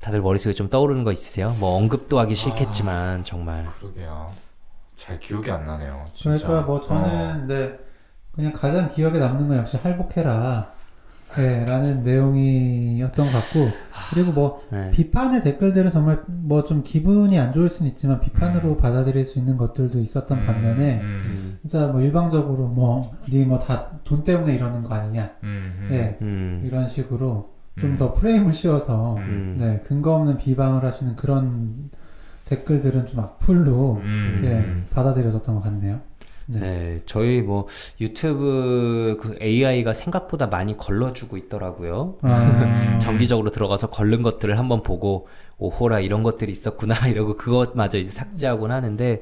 다들 머릿속에 좀 떠오르는 거 있으세요? 뭐 언급도 하기 싫겠지만 정말 그러게요. 잘 기억이 안 나네요. 진짜. 그러니까 뭐 저는 네 그냥 가장 기억에 남는 건 역시 할복해라. 네, 라는 내용이었던 것 같고 그리고 뭐 네. 비판의 댓글들은 정말 뭐 좀 기분이 안 좋을 수는 있지만 비판으로 받아들일 수 있는 것들도 있었던 음. 반면에 음. 음, 진짜 뭐 일방적으로 뭐니뭐다 돈 때문에 이러는 거 아니냐 음. 음. 네 음, 이런 식으로 좀 음. 더 프레임을 씌워서 음. 네 근거 없는 비방을 하시는 그런 댓글들은 좀 악플로 음. 예 받아들여졌던 것 같네요. 네. 네, 저희 뭐 유튜브 그 AI가 생각보다 많이 걸러주고 있더라고요. 아, 정기적으로 들어가서 걸른 것들을 한번 보고 오호라 이런 것들이 있었구나 이러고 그것마저 이제 삭제하곤 하는데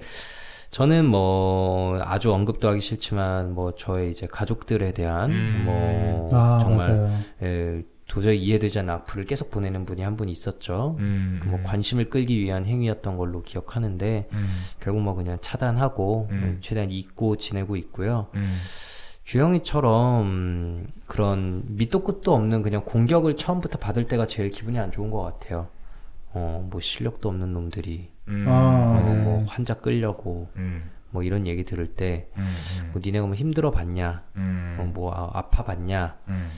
저는 뭐 아주 언급도 하기 싫지만 뭐 저의 이제 가족들에 대한 음. 뭐 아 정말 맞아요. 예, 도저히 이해되지 않는 악플을 계속 보내는 분이 한 분 있었죠. 음. 뭐 관심을 끌기 위한 행위였던 걸로 기억하는데 음. 결국 뭐 그냥 차단하고 음. 예, 최대한 잊고 지내고 있고요. 음. 규영이처럼 그런 밑도 끝도 없는 그냥 공격을 처음부터 받을 때가 제일 기분이 안 좋은 것 같아요. 어, 뭐 실력도 없는 놈들이 음. 아, 어, 네. 뭐 환자 끌려고 음. 뭐 이런 얘기 들을 때 음. 뭐 니네가 뭐 힘들어 봤냐, 음. 어, 뭐 아, 아파 봤냐, 음.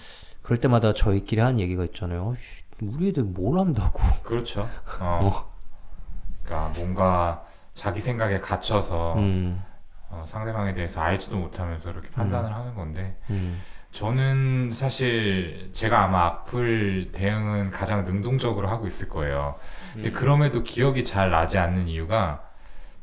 그럴 때마다 저희끼리 하는 얘기가 있잖아요. 어이씨, 우리 애들 뭘 안다고. 그렇죠. 어. 그러니까 뭔가 자기 생각에 갇혀서 음, 어, 상대방에 대해서 알지도 못하면서 이렇게 판단을 하는 건데 음, 저는 사실 제가 아마 악플 대응은 가장 능동적으로 하고 있을 거예요. 음. 근데 그럼에도 기억이 잘 나지 않는 이유가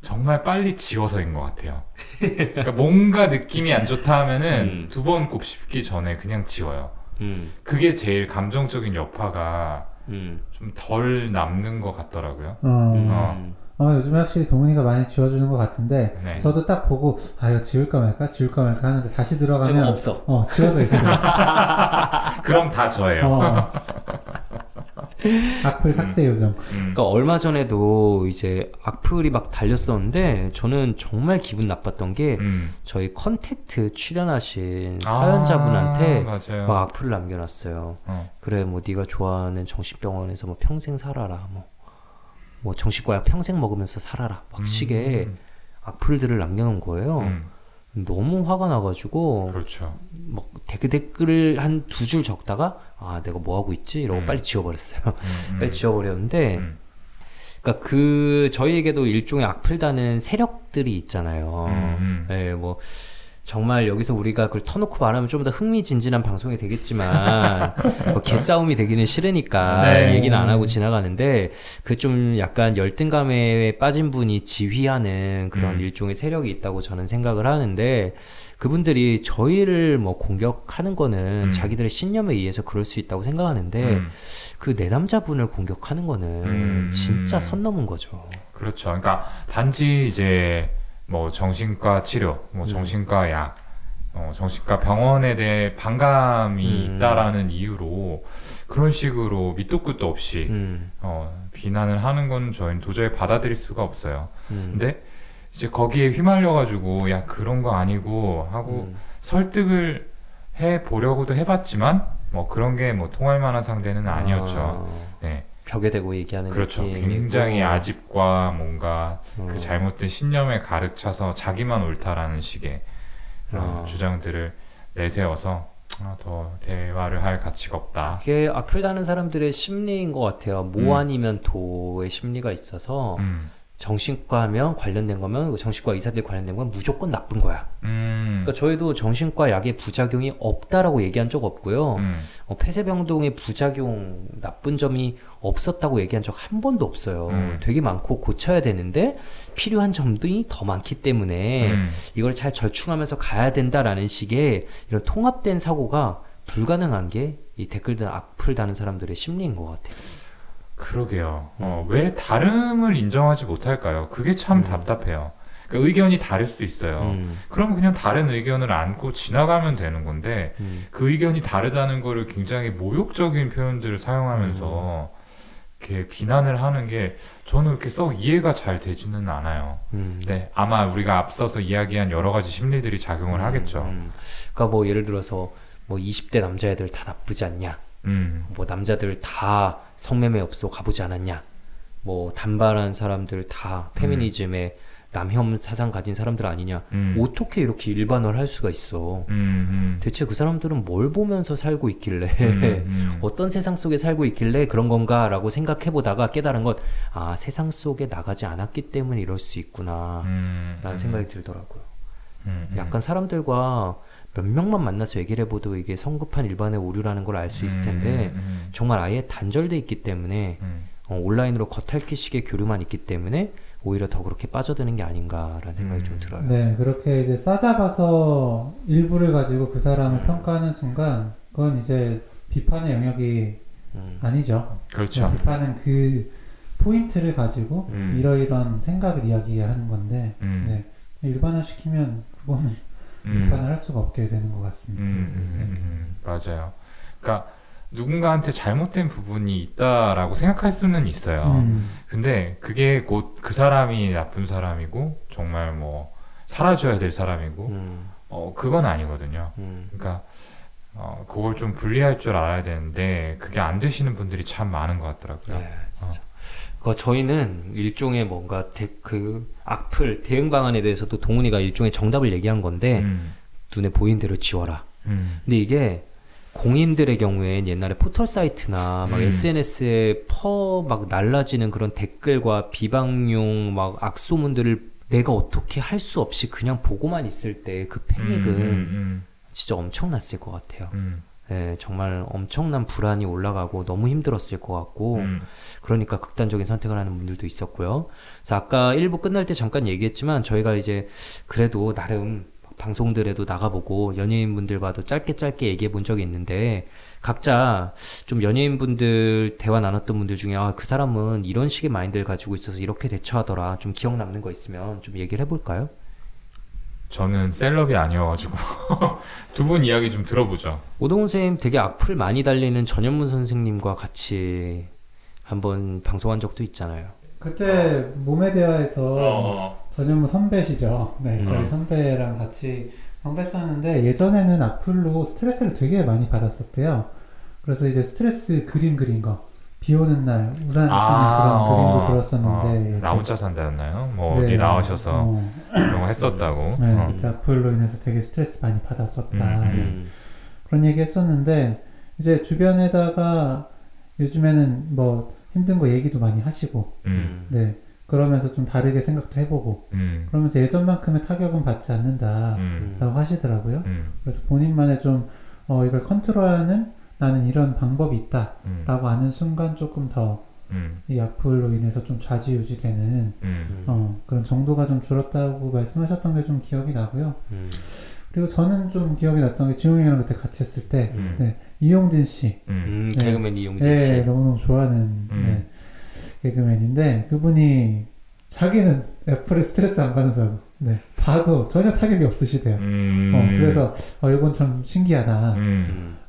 정말 빨리 지워서인 것 같아요. 그러니까 뭔가 느낌이 안 좋다 하면은 음. 두번 곱씹기 전에 그냥 지워요. 음, 그게 제일 감정적인 여파가 음, 좀덜 남는 것 같더라고요. 어, 음. 어. 어, 요즘에 확실히 동훈이가 많이 지워주는 것 같은데 네. 저도 딱 보고 아 이거 지울까 말까 지울까 말까 하는데 다시 좀 들어가면 없어. 어 지워져 있어요. 그럼 다 저예요. 어. 악플 삭제 요정. 음. 그러니까 얼마 전에도 이제 악플이 막 달렸었는데 저는 정말 기분 나빴던 게 음. 저희 컨택트 출연하신 사연자분한테 아. 막 악플을 남겨놨어요. 어. 그래 뭐 네가 좋아하는 정신병원에서 뭐 평생 살아라 뭐. 뭐 정신과 약 평생 먹으면서 살아라 막 시계 음. 악플들을 남겨놓은 거예요. 음. 너무 화가 나가지고 그렇죠. 막 댓글 댓글을 한 두 줄 적다가 아 내가 뭐 하고 있지 이러고 음. 빨리 지워버렸어요. 음, 음. 빨리 지워버렸는데 음. 그러니까 그 저희에게도 일종의 악플 다는 세력들이 있잖아요. 음, 음. 예, 뭐 정말 여기서 우리가 그걸 터놓고 말하면 좀 더 흥미진진한 방송이 되겠지만 뭐 개싸움이 되기는 싫으니까 네. 얘기는 안 하고 지나가는데 그 좀 약간 열등감에 빠진 분이 지휘하는 그런 음. 일종의 세력이 있다고 저는 생각을 하는데 그분들이 저희를 뭐 공격하는 거는 음. 자기들의 신념에 의해서 그럴 수 있다고 생각하는데 음, 그 내담자분을 공격하는 거는 음, 진짜 음. 선 넘은 거죠. 그렇죠. 그러니까 단지 이제 뭐 정신과 치료, 뭐 음. 정신과 약, 어, 정신과 병원에 대해 반감이 음. 있다라는 이유로 그런 식으로 밑도 끝도 없이 음, 어, 비난을 하는 건 저희는 도저히 받아들일 수가 없어요. 음, 근데 이제 거기에 휘말려가지고 야 그런 거 아니고 하고 음, 설득을 해 보려고도 해봤지만 뭐 그런 게 뭐 통할 만한 상대는 아니었죠. 아, 네, 벽에 대고 얘기하는 그렇죠. 굉장히 아집과 뭔가 어, 그 잘못된 신념에 가득 차서 자기만 옳다라는 식의 어, 아. 주장들을 내세워서 아, 더 대화를 할 가치가 없다. 그게 악플 다는 사람들의 심리인 것 같아요. 모 음. 아니면 도의 심리가 있어서 음, 정신과 하면 관련된 거면 그 정신과 의사들 관련된 건 무조건 나쁜 거야. 음, 그러니까 저희도 정신과 약의 부작용이 없다라고 얘기한 적 없고요. 음, 어, 폐쇄병동의 부작용 나쁜 점이 없었다고 얘기한 적 한 번도 없어요. 음. 되게 많고 고쳐야 되는데 필요한 점들이 더 많기 때문에 음, 이걸 잘 절충하면서 가야 된다라는 식의 이런 통합된 사고가 불가능한 게 이 댓글들 악플 다는 사람들의 심리인 것 같아요. 그러게요. 어, 왜 다름을 인정하지 못할까요? 그게 참 음. 답답해요. 그러니까 의견이 다를 수 있어요. 음, 그럼 그냥 다른 의견을 안고 지나가면 되는 건데 음, 그 의견이 다르다는 거를 굉장히 모욕적인 표현들을 사용하면서 음. 이렇게 비난을 하는 게 저는 그렇게 썩 이해가 잘 되지는 않아요. 음. 네, 아마 우리가 앞서서 이야기한 여러 가지 심리들이 작용을 하겠죠. 음. 그러니까 뭐 예를 들어서 뭐 20대 남자애들 다 나쁘지 않냐? 음, 뭐 남자들 다 성매매 업소 가보지 않았냐? 뭐 단발한 사람들 다 페미니즘에 남혐 사상 가진 사람들 아니냐? 음, 어떻게 이렇게 일반화를 할 수가 있어? 음, 대체 그 사람들은 뭘 보면서 살고 있길래 음, 음, 어떤 세상 속에 살고 있길래 그런 건가라고 생각해 보다가 깨달은 것, 아 세상 속에 나가지 않았기 때문에 이럴 수 있구나라는 음, 음, 생각이 들더라고요. 음, 음. 약간 사람들과 몇 명만 만나서 얘기를 해봐도 이게 성급한 일반의 오류라는 걸 알 수 있을 텐데 음, 음, 정말 아예 단절돼 있기 때문에 음, 어, 온라인으로 겉핥기식의 교류만 있기 때문에 오히려 더 그렇게 빠져드는 게 아닌가라는 생각이 좀 음. 들어요. 네, 그렇게 이제 싸잡아서 일부를 가지고 그 사람을 음. 평가하는 순간 그건 이제 비판의 영역이 음. 아니죠. 그렇죠. 비판은 그 포인트를 가지고 음. 이러이러한 생각을 이야기하는 건데 음, 네, 일반화시키면 그거는 음. 비판을 할 수가 없게 되는 것 같습니다. 음, 음, 음, 맞아요. 그러니까 누군가한테 잘못된 부분이 있다라고 생각할 수는 있어요. 음. 근데 그게 곧 그 사람이 나쁜 사람이고 정말 뭐 사라져야 될 사람이고 음, 어 그건 아니거든요. 음. 그러니까 어 그걸 좀 분리할 줄 알아야 되는데 그게 안 되시는 분들이 참 많은 것 같더라고요. 네. 그 저희는 일종의 뭔가 대, 그 악플 대응 방안에 대해서도 동훈이가 일종의 정답을 얘기한 건데 음, 눈에 보인 대로 지워라. 음, 근데 이게 공인들의 경우엔 옛날에 포털 사이트나 막 음. SNS에 퍼 막 날라지는 그런 댓글과 비방용 막 악소문들을 내가 어떻게 할 수 없이 그냥 보고만 있을 때 그 패닉은 음, 음, 진짜 엄청났을 것 같아요. 음, 예, 정말 엄청난 불안이 올라가고 너무 힘들었을 것 같고 음, 그러니까 극단적인 선택을 하는 분들도 있었고요. 그래서 아까 1부 끝날 때 잠깐 얘기했지만 저희가 이제 그래도 나름 방송들에도 나가보고 연예인분들과도 짧게 짧게 얘기해 본 적이 있는데 각자 좀 연예인분들 대화 나눴던 분들 중에 아 그 사람은 이런 식의 마인드를 가지고 있어서 이렇게 대처하더라 좀 기억 남는 거 있으면 좀 얘기를 해볼까요? 저는 셀럽이 아니어가지고 두 분 이야기 좀 들어보죠. 오동훈 선생님 되게 악플 많이 달리는 전현문 선생님과 같이 한번 방송한 적도 있잖아요. 그때 몸에 대하에서 어, 전현무 선배시죠. 네, 음. 저희 선배랑 같이 선배했었는데 예전에는 악플로 스트레스를 되게 많이 받았었대요. 그래서 이제 스트레스 그림 그린 거, 비 오는 날 우산 쓰는 그런 그림도 그렸었는데 어, 나 혼자 산다였나요? 뭐 네, 어디 나오셔서 어, 그런 거 했었다고. 네, 어. 악플로 인해서 되게 스트레스 많이 받았었다. 음, 네. 음. 그런 얘기 했었는데 이제 주변에다가 요즘에는 뭐 힘든 거 얘기도 많이 하시고, 음. 네. 그러면서 좀 다르게 생각도 해보고, 음. 그러면서 예전만큼의 타격은 받지 않는다. 음. 라고 하시더라고요. 음. 그래서 본인만의 좀, 어, 이걸 컨트롤하는 나는 이런 방법이 있다. 음. 라고 아는 순간 조금 더이 음. 악플로 인해서 좀 좌지우지 되는, 음. 음. 어, 그런 정도가 좀 줄었다고 말씀하셨던 게 좀 기억이 나고요. 음. 그리고 저는 좀 기억이 났던 게 지용이랑 그때 같이 했을 때, 음. 네, 이용진 씨. 음. 음, 네. 개그맨 이용진 네, 씨. 너무너무 좋아하는 음. 네, 개그맨인데 그분이 자기는 애플에 스트레스 안 받는다고 네, 봐도 전혀 타격이 없으시대요. 음. 어, 그래서 어, 이건 참 신기하다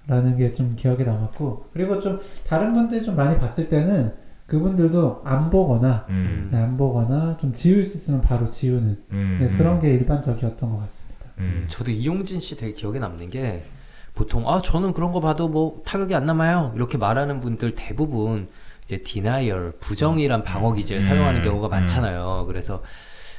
라는 음. 음. 게좀 기억에 남았고 그리고 좀 다른 분들 좀 많이 봤을 때는 그분들도 안 보거나 음. 네, 안 보거나 좀 지울 수 있으면 바로 지우는 음. 네, 그런 게 일반적이었던 것 같습니다. 음. 저도 이용진 씨 되게 기억에 남는 게 보통 아 저는 그런 거 봐도 뭐 타격이 안 남아요 이렇게 말하는 분들 대부분 이제 denial 부정이란 방어 기제를 음. 사용하는 경우가 음. 많잖아요. 그래서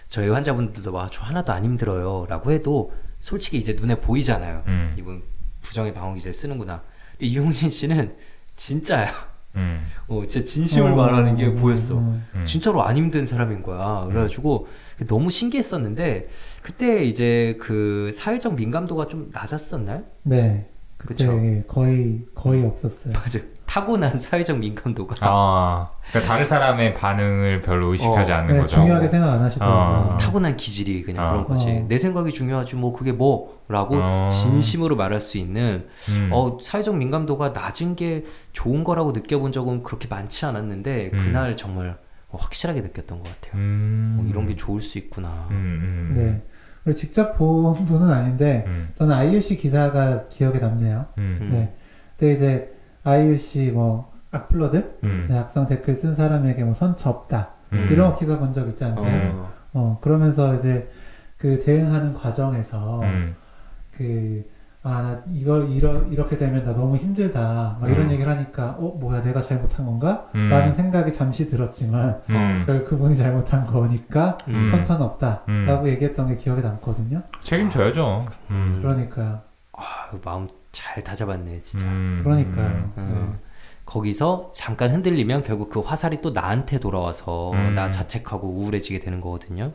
저희 환자분들도 와 저 하나도 안 힘들어요라고 해도 솔직히 이제 눈에 보이잖아요. 음. 이분 부정의 방어 기제를 쓰는구나. 근데 이용진 씨는 진짜야. 음. 어, 진짜 진심을 어, 말하는 게 음, 보였어. 음, 음. 진짜로 안 힘든 사람인 거야. 그래가지고 너무 신기했었는데 그때 이제 그 사회적 민감도가 좀 낮았었나요? 네, 그때 그쵸. 거의 거의 없었어요. 맞아. 타고난 사회적 민감도가. 아, 그러니까 다른 사람의 반응을 별로 의식하지 어, 않는 네, 거죠. 중요하게 생각 안 하시더라고요. 어. 타고난 기질이 그냥 어. 그런 거지. 어. 내 생각이 중요하지 뭐 그게 뭐라고 어. 진심으로 말할 수 있는 음. 어 사회적 민감도가 낮은 게 좋은 거라고 느껴본 적은 그렇게 많지 않았는데 음. 그날 정말 확실하게 느꼈던 것 같아요. 음. 어, 이런 게 좋을 수 있구나. 음, 음. 네. 그리고 직접 본 분은 아닌데 음. 저는 IUC 기사가 기억에 남네요. 음. 음. 네. 그때 이제 IUC 뭐 악플러들, 음. 네, 악성 댓글 쓴 사람에게 뭐 선 접다 음. 이런 기사 본 적 있지 않으세요? 어. 어 그러면서 이제 그 대응하는 과정에서 음. 그 아, 나 이걸 이러, 이렇게 되면 나 너무 힘들다. 막 이런 음. 얘기를 하니까, 어, 뭐야, 내가 잘못한 건가? 음. 라는 생각이 잠시 들었지만, 음. 결국 그분이 잘못한 거니까, 음. 선처는 없다. 음. 라고 얘기했던 게 기억에 남거든요. 책임져야죠. 음. 그러니까요. 아, 마음 잘 다잡았네, 진짜. 음. 그러니까요. 어, 거기서 잠깐 흔들리면 결국 그 화살이 또 나한테 돌아와서 음. 나 자책하고 우울해지게 되는 거거든요.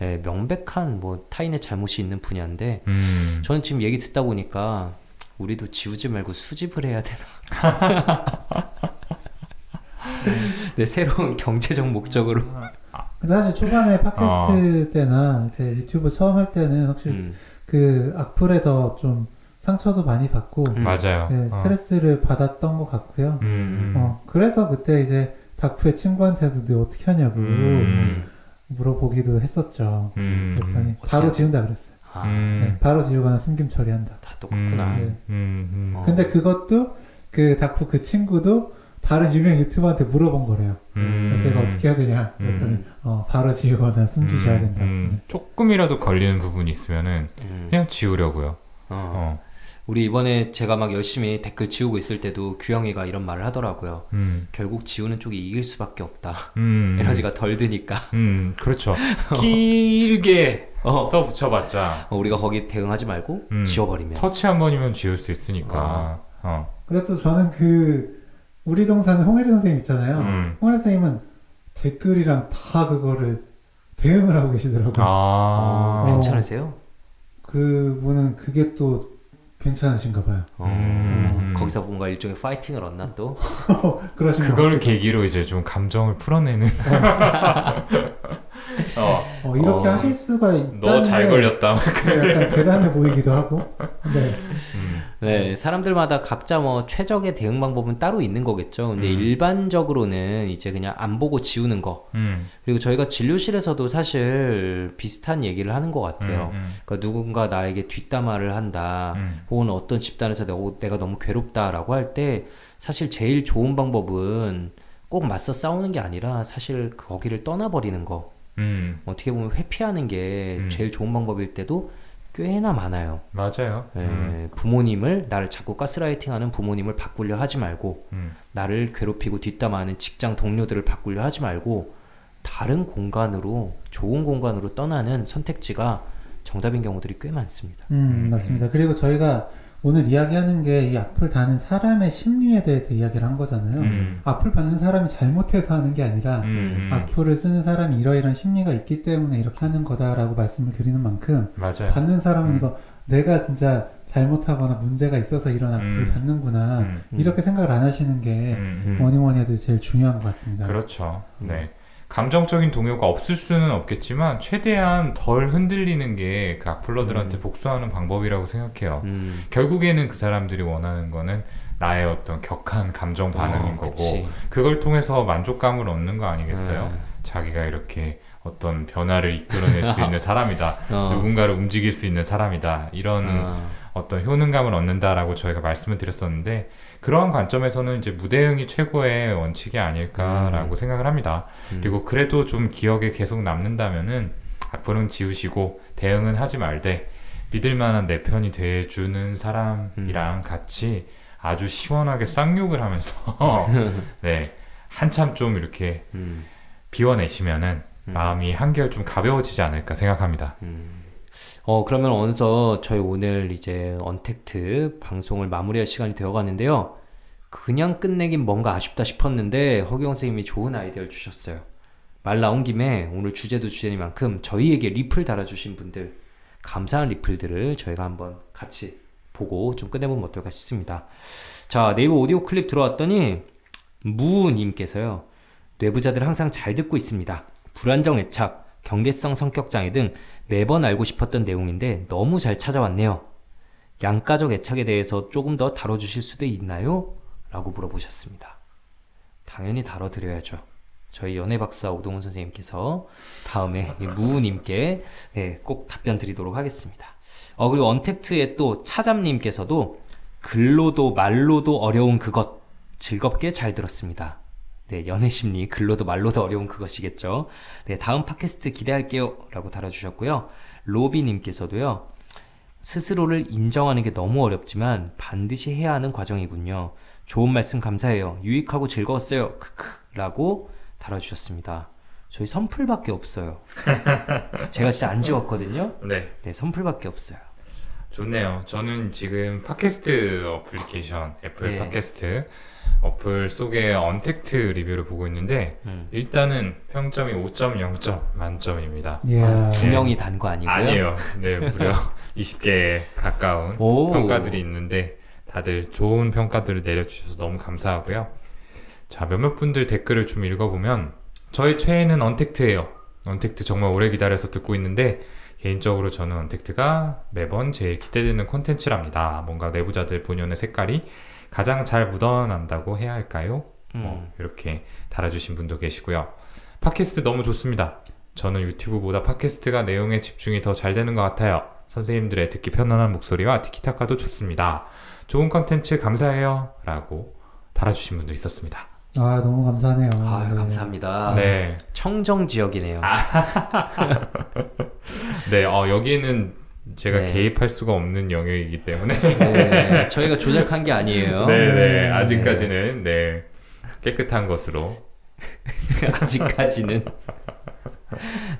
예, 명백한 뭐 타인의 잘못이 있는 분야인데 음. 저는 지금 얘기 듣다 보니까 우리도 지우지 말고 수집을 해야 되나. 네, 새로운 경제적 목적으로. 근데 사실 초반에 팟캐스트 어. 때나 이제 유튜브 처음 할 때는 확실히 음, 그 악플에 더좀 상처도 많이 받고, 음. 맞아요. 네, 어. 스트레스를 받았던 것 같고요. 음. 음. 어, 그래서 그때 이제 닥프의 친구한테도 너 어떻게 하냐고 음. 음. 물어보기도 했었죠. 음. 그랬더니 바로? 지운다 그랬어요. 아, 음. 네, 바로 지우거나 숨김 처리한다. 다 똑같구나. 네. 음. 음. 어. 근데 그것도 그 닥프 그 친구도 다른 유명 유튜버한테 물어본 거래요. 음. 그래서 내가 어떻게 해야 되냐? 그랬더니 음. 어, 바로 지우거나 숨기셔야 된다. 음. 조금이라도 걸리는 부분이 있으면은 음. 그냥 지우려고요. 어. 어. 우리 이번에 제가 막 열심히 댓글 지우고 있을 때도 규영이가 이런 말을 하더라고요. 음. 결국 지우는 쪽이 이길 수밖에 없다. 음. 에너지가 덜 드니까. 음. 그렇죠. 길게 어. 써 붙여봤자 어, 우리가 거기 대응하지 말고 음. 지워버리면. 터치 한 번이면 지울 수 있으니까. 어. 근데 또 저는 그 우리 동산에 홍혜리 선생님 있잖아요. 음. 홍혜리 선생님은 댓글이랑 다 그거를 대응을 하고 계시더라고요. 아. 어, 괜찮으세요? 그분은 그게 또 괜찮으신가 봐요. 어, 음. 거기서 뭔가 일종의 파이팅을 얻나 또? 그걸 계기로 이제 좀 감정을 풀어내는. 어, 어, 이렇게 어, 하실 수가 있다는 너잘게 걸렸다. 약간 대단해 보이기도 하고. 네. 음. 네, 사람들마다 각자 뭐 최적의 대응 방법은 따로 있는 거겠죠. 근데 음. 일반적으로는 이제 그냥 안 보고 지우는 거. 음. 그리고 저희가 진료실에서도 사실 비슷한 얘기를 하는 것 같아요. 음, 그러니까 누군가 나에게 뒷담화를 한다. 음. 혹은 어떤 집단에서 내가, 내가 너무 괴롭다라고 할 때 사실 제일 좋은 방법은 꼭 맞서 싸우는 게 아니라 사실 거기를 떠나버리는 거. 음. 어떻게 보면 회피하는 게 음. 제일 좋은 방법일 때도 꽤나 많아요. 맞아요. 예, 음. 부모님을 나를 자꾸 가스라이팅하는 부모님을 바꾸려 하지 말고 음. 나를 괴롭히고 뒷담화하는 직장 동료들을 바꾸려 하지 말고 다른 공간으로 좋은 공간으로 떠나는 선택지가 정답인 경우들이 꽤 많습니다. 음, 음, 맞습니다. 그리고 저희가 오늘 이야기하는 게 이 악플 다는 사람의 심리에 대해서 이야기를 한 거잖아요. 음. 악플 받는 사람이 잘못해서 하는 게 아니라 음, 음. 악플을 쓰는 사람이 이러이러한 심리가 있기 때문에 이렇게 하는 거다라고 말씀을 드리는 만큼 맞아요. 받는 사람은 음. 이거 내가 진짜 잘못하거나 문제가 있어서 이런 악플을 음. 받는구나 음, 이렇게 생각을 안 하시는 게. 뭐니 뭐니 해도 제일 중요한 것 같습니다. 그렇죠. 음. 네. 감정적인 동요가 없을 수는 없겠지만 최대한 덜 흔들리는 게 그 악플러들한테 음. 복수하는 방법이라고 생각해요. 음. 결국에는 그 사람들이 원하는 거는 나의 어떤 격한 감정 반응인 어, 거고 그치. 그걸 통해서 만족감을 얻는 거 아니겠어요? 음. 자기가 이렇게 어떤 변화를 이끌어낼 수 있는 사람이다. 어. 누군가를 움직일 수 있는 사람이다. 이런 어. 어떤 효능감을 얻는다라고 저희가 말씀을 드렸었는데 그러한 관점에서는 이제 무대응이 최고의 원칙이 아닐까라고 생각을 합니다. 음. 그리고 그래도 좀 기억에 계속 남는다면은 악플은 지우시고 대응은 하지 말되 믿을 만한 내 편이 돼주는 사람이랑 같이 아주 시원하게 쌍욕을 하면서 네 한참 좀 이렇게 음. 비워내시면은 음. 마음이 한결 좀 가벼워지지 않을까 생각합니다. 음. 어, 그러면 어느덧 저희 오늘 이제 언택트 방송을 마무리할 시간이 되어 가는데요. 그냥 끝내긴 뭔가 아쉽다 싶었는데 허경 선생님이 좋은 아이디어를 주셨어요. 말 나온 김에 오늘 주제도 주제니만큼 저희에게 리플 달아주신 분들 감사한 리플들을 저희가 한번 같이 보고 좀 끝내보면 어떨까 싶습니다. 자, 네이버 오디오 클립 들어왔더니 무님께서요. 뇌부자들 항상 잘 듣고 있습니다. 불안정 애착, 경계성 성격 장애 등 매번 알고 싶었던 내용인데 너무 잘 찾아왔네요. 양가적 애착에 대해서 조금 더 다뤄주실 수도 있나요? 라고 물어보셨습니다. 당연히 다뤄드려야죠. 저희 연애박사 오동훈 선생님께서 다음에 이 무우님께 예, 꼭 답변 드리도록 하겠습니다. 어, 그리고 언택트의 또 차잠님께서도 글로도 말로도 어려운 그것 즐겁게 잘 들었습니다. 네, 연애 심리, 글로도 말로도 어려운 그것이겠죠. 네, 다음 팟캐스트 기대할게요. 라고 달아주셨고요. 로비님께서도요, 스스로를 인정하는 게 너무 어렵지만 반드시 해야 하는 과정이군요. 좋은 말씀 감사해요. 유익하고 즐거웠어요. 크크. 라고 달아주셨습니다. 저희 선풀밖에 없어요. 제가 진짜 안 지웠거든요. 네. 네, 선풀밖에 없어요. 좋네요. 저는 지금 팟캐스트 어플리케이션 애플 네. 팟캐스트 어플 속의 언택트 리뷰를 보고 있는데 음. 일단은 평점이 5.0점 만점입니다. 이야. 두 명이 단 거 아니고요? 아니에요. 네, 무려 20개에 가까운 오. 평가들이 있는데 다들 좋은 평가들을 내려주셔서 너무 감사하고요. 자, 몇몇 분들 댓글을 좀 읽어보면 저의 최애는 언택트예요. 언택트 정말 오래 기다려서 듣고 있는데 개인적으로 저는 언택트가 매번 제일 기대되는 콘텐츠랍니다. 뭔가 내부자들 본연의 색깔이 가장 잘 묻어난다고 해야 할까요? 음. 뭐 이렇게 달아주신 분도 계시고요. 팟캐스트 너무 좋습니다. 저는 유튜브보다 팟캐스트가 내용에 집중이 더 잘 되는 것 같아요. 선생님들의 듣기 편안한 목소리와 티키타카도 좋습니다. 좋은 컨텐츠 감사해요. 라고 달아주신 분도 있었습니다. 아 너무 감사하네요. 아유, 네. 감사합니다. 네. 청정 지역이네요. 네, 어, 여기는 제가 네. 개입할 수가 없는 영역이기 때문에. 네, 저희가 조작한 게 아니에요. 네, 네. 네. 아직까지는, 네. 깨끗한 것으로. 아직까지는.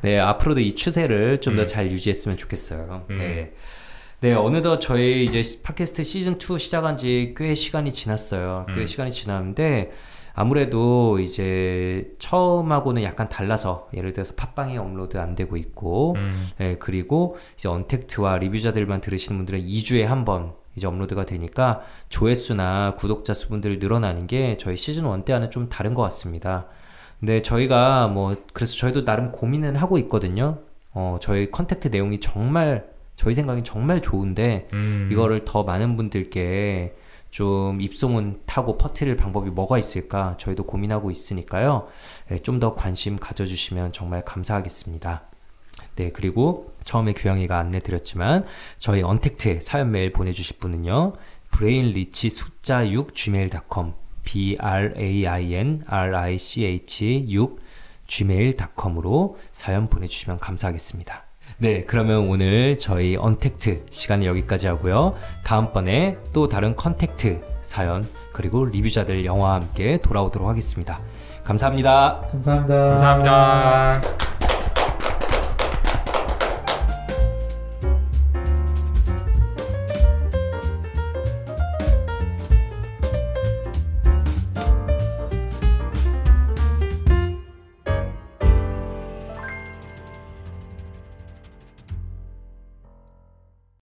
네, 앞으로도 이 추세를 좀더 음. 잘 유지했으면 좋겠어요. 음. 네. 네, 어느덧 저희 이제 팟캐스트 시즌 2 시작한 지 꽤 시간이 지났어요. 꽤 음. 시간이 지났는데 아무래도 이제 처음하고는 약간 달라서 예를 들어서 팟빵에 업로드 안 되고 있고 음, 예, 그리고 이제 언택트와 리뷰자들만 들으시는 분들은 2주에 한 번 이제 업로드가 되니까 조회수나 구독자 수분들 늘어나는 게 저희 시즌 1 때와는 좀 다른 것 같습니다. 근데 저희가 뭐 그래서 저희도 나름 고민은 하고 있거든요. 어, 저희 언택트 내용이 정말 저희 생각엔 정말 좋은데 음. 이거를 더 많은 분들께 좀 입소문 타고 퍼뜨릴 방법이 뭐가 있을까 저희도 고민하고 있으니까요. 예, 좀더 관심 가져주시면 정말 감사하겠습니다. 네, 그리고 처음에 규영이가 안내 드렸지만 저희 언택트 사연 메일 보내주실 분은요. brainrich 숫자 6 gmail.com b r a i n r i c h 6 gmail.com으로 사연 보내주시면 감사하겠습니다. 네, 그러면 오늘 저희 언택트 시간은 여기까지 하고요. 다음번에 또 다른 언택트 사연 그리고 리뷰자들 영화와 함께 돌아오도록 하겠습니다. 감사합니다. 감사합니다. 감사합니다.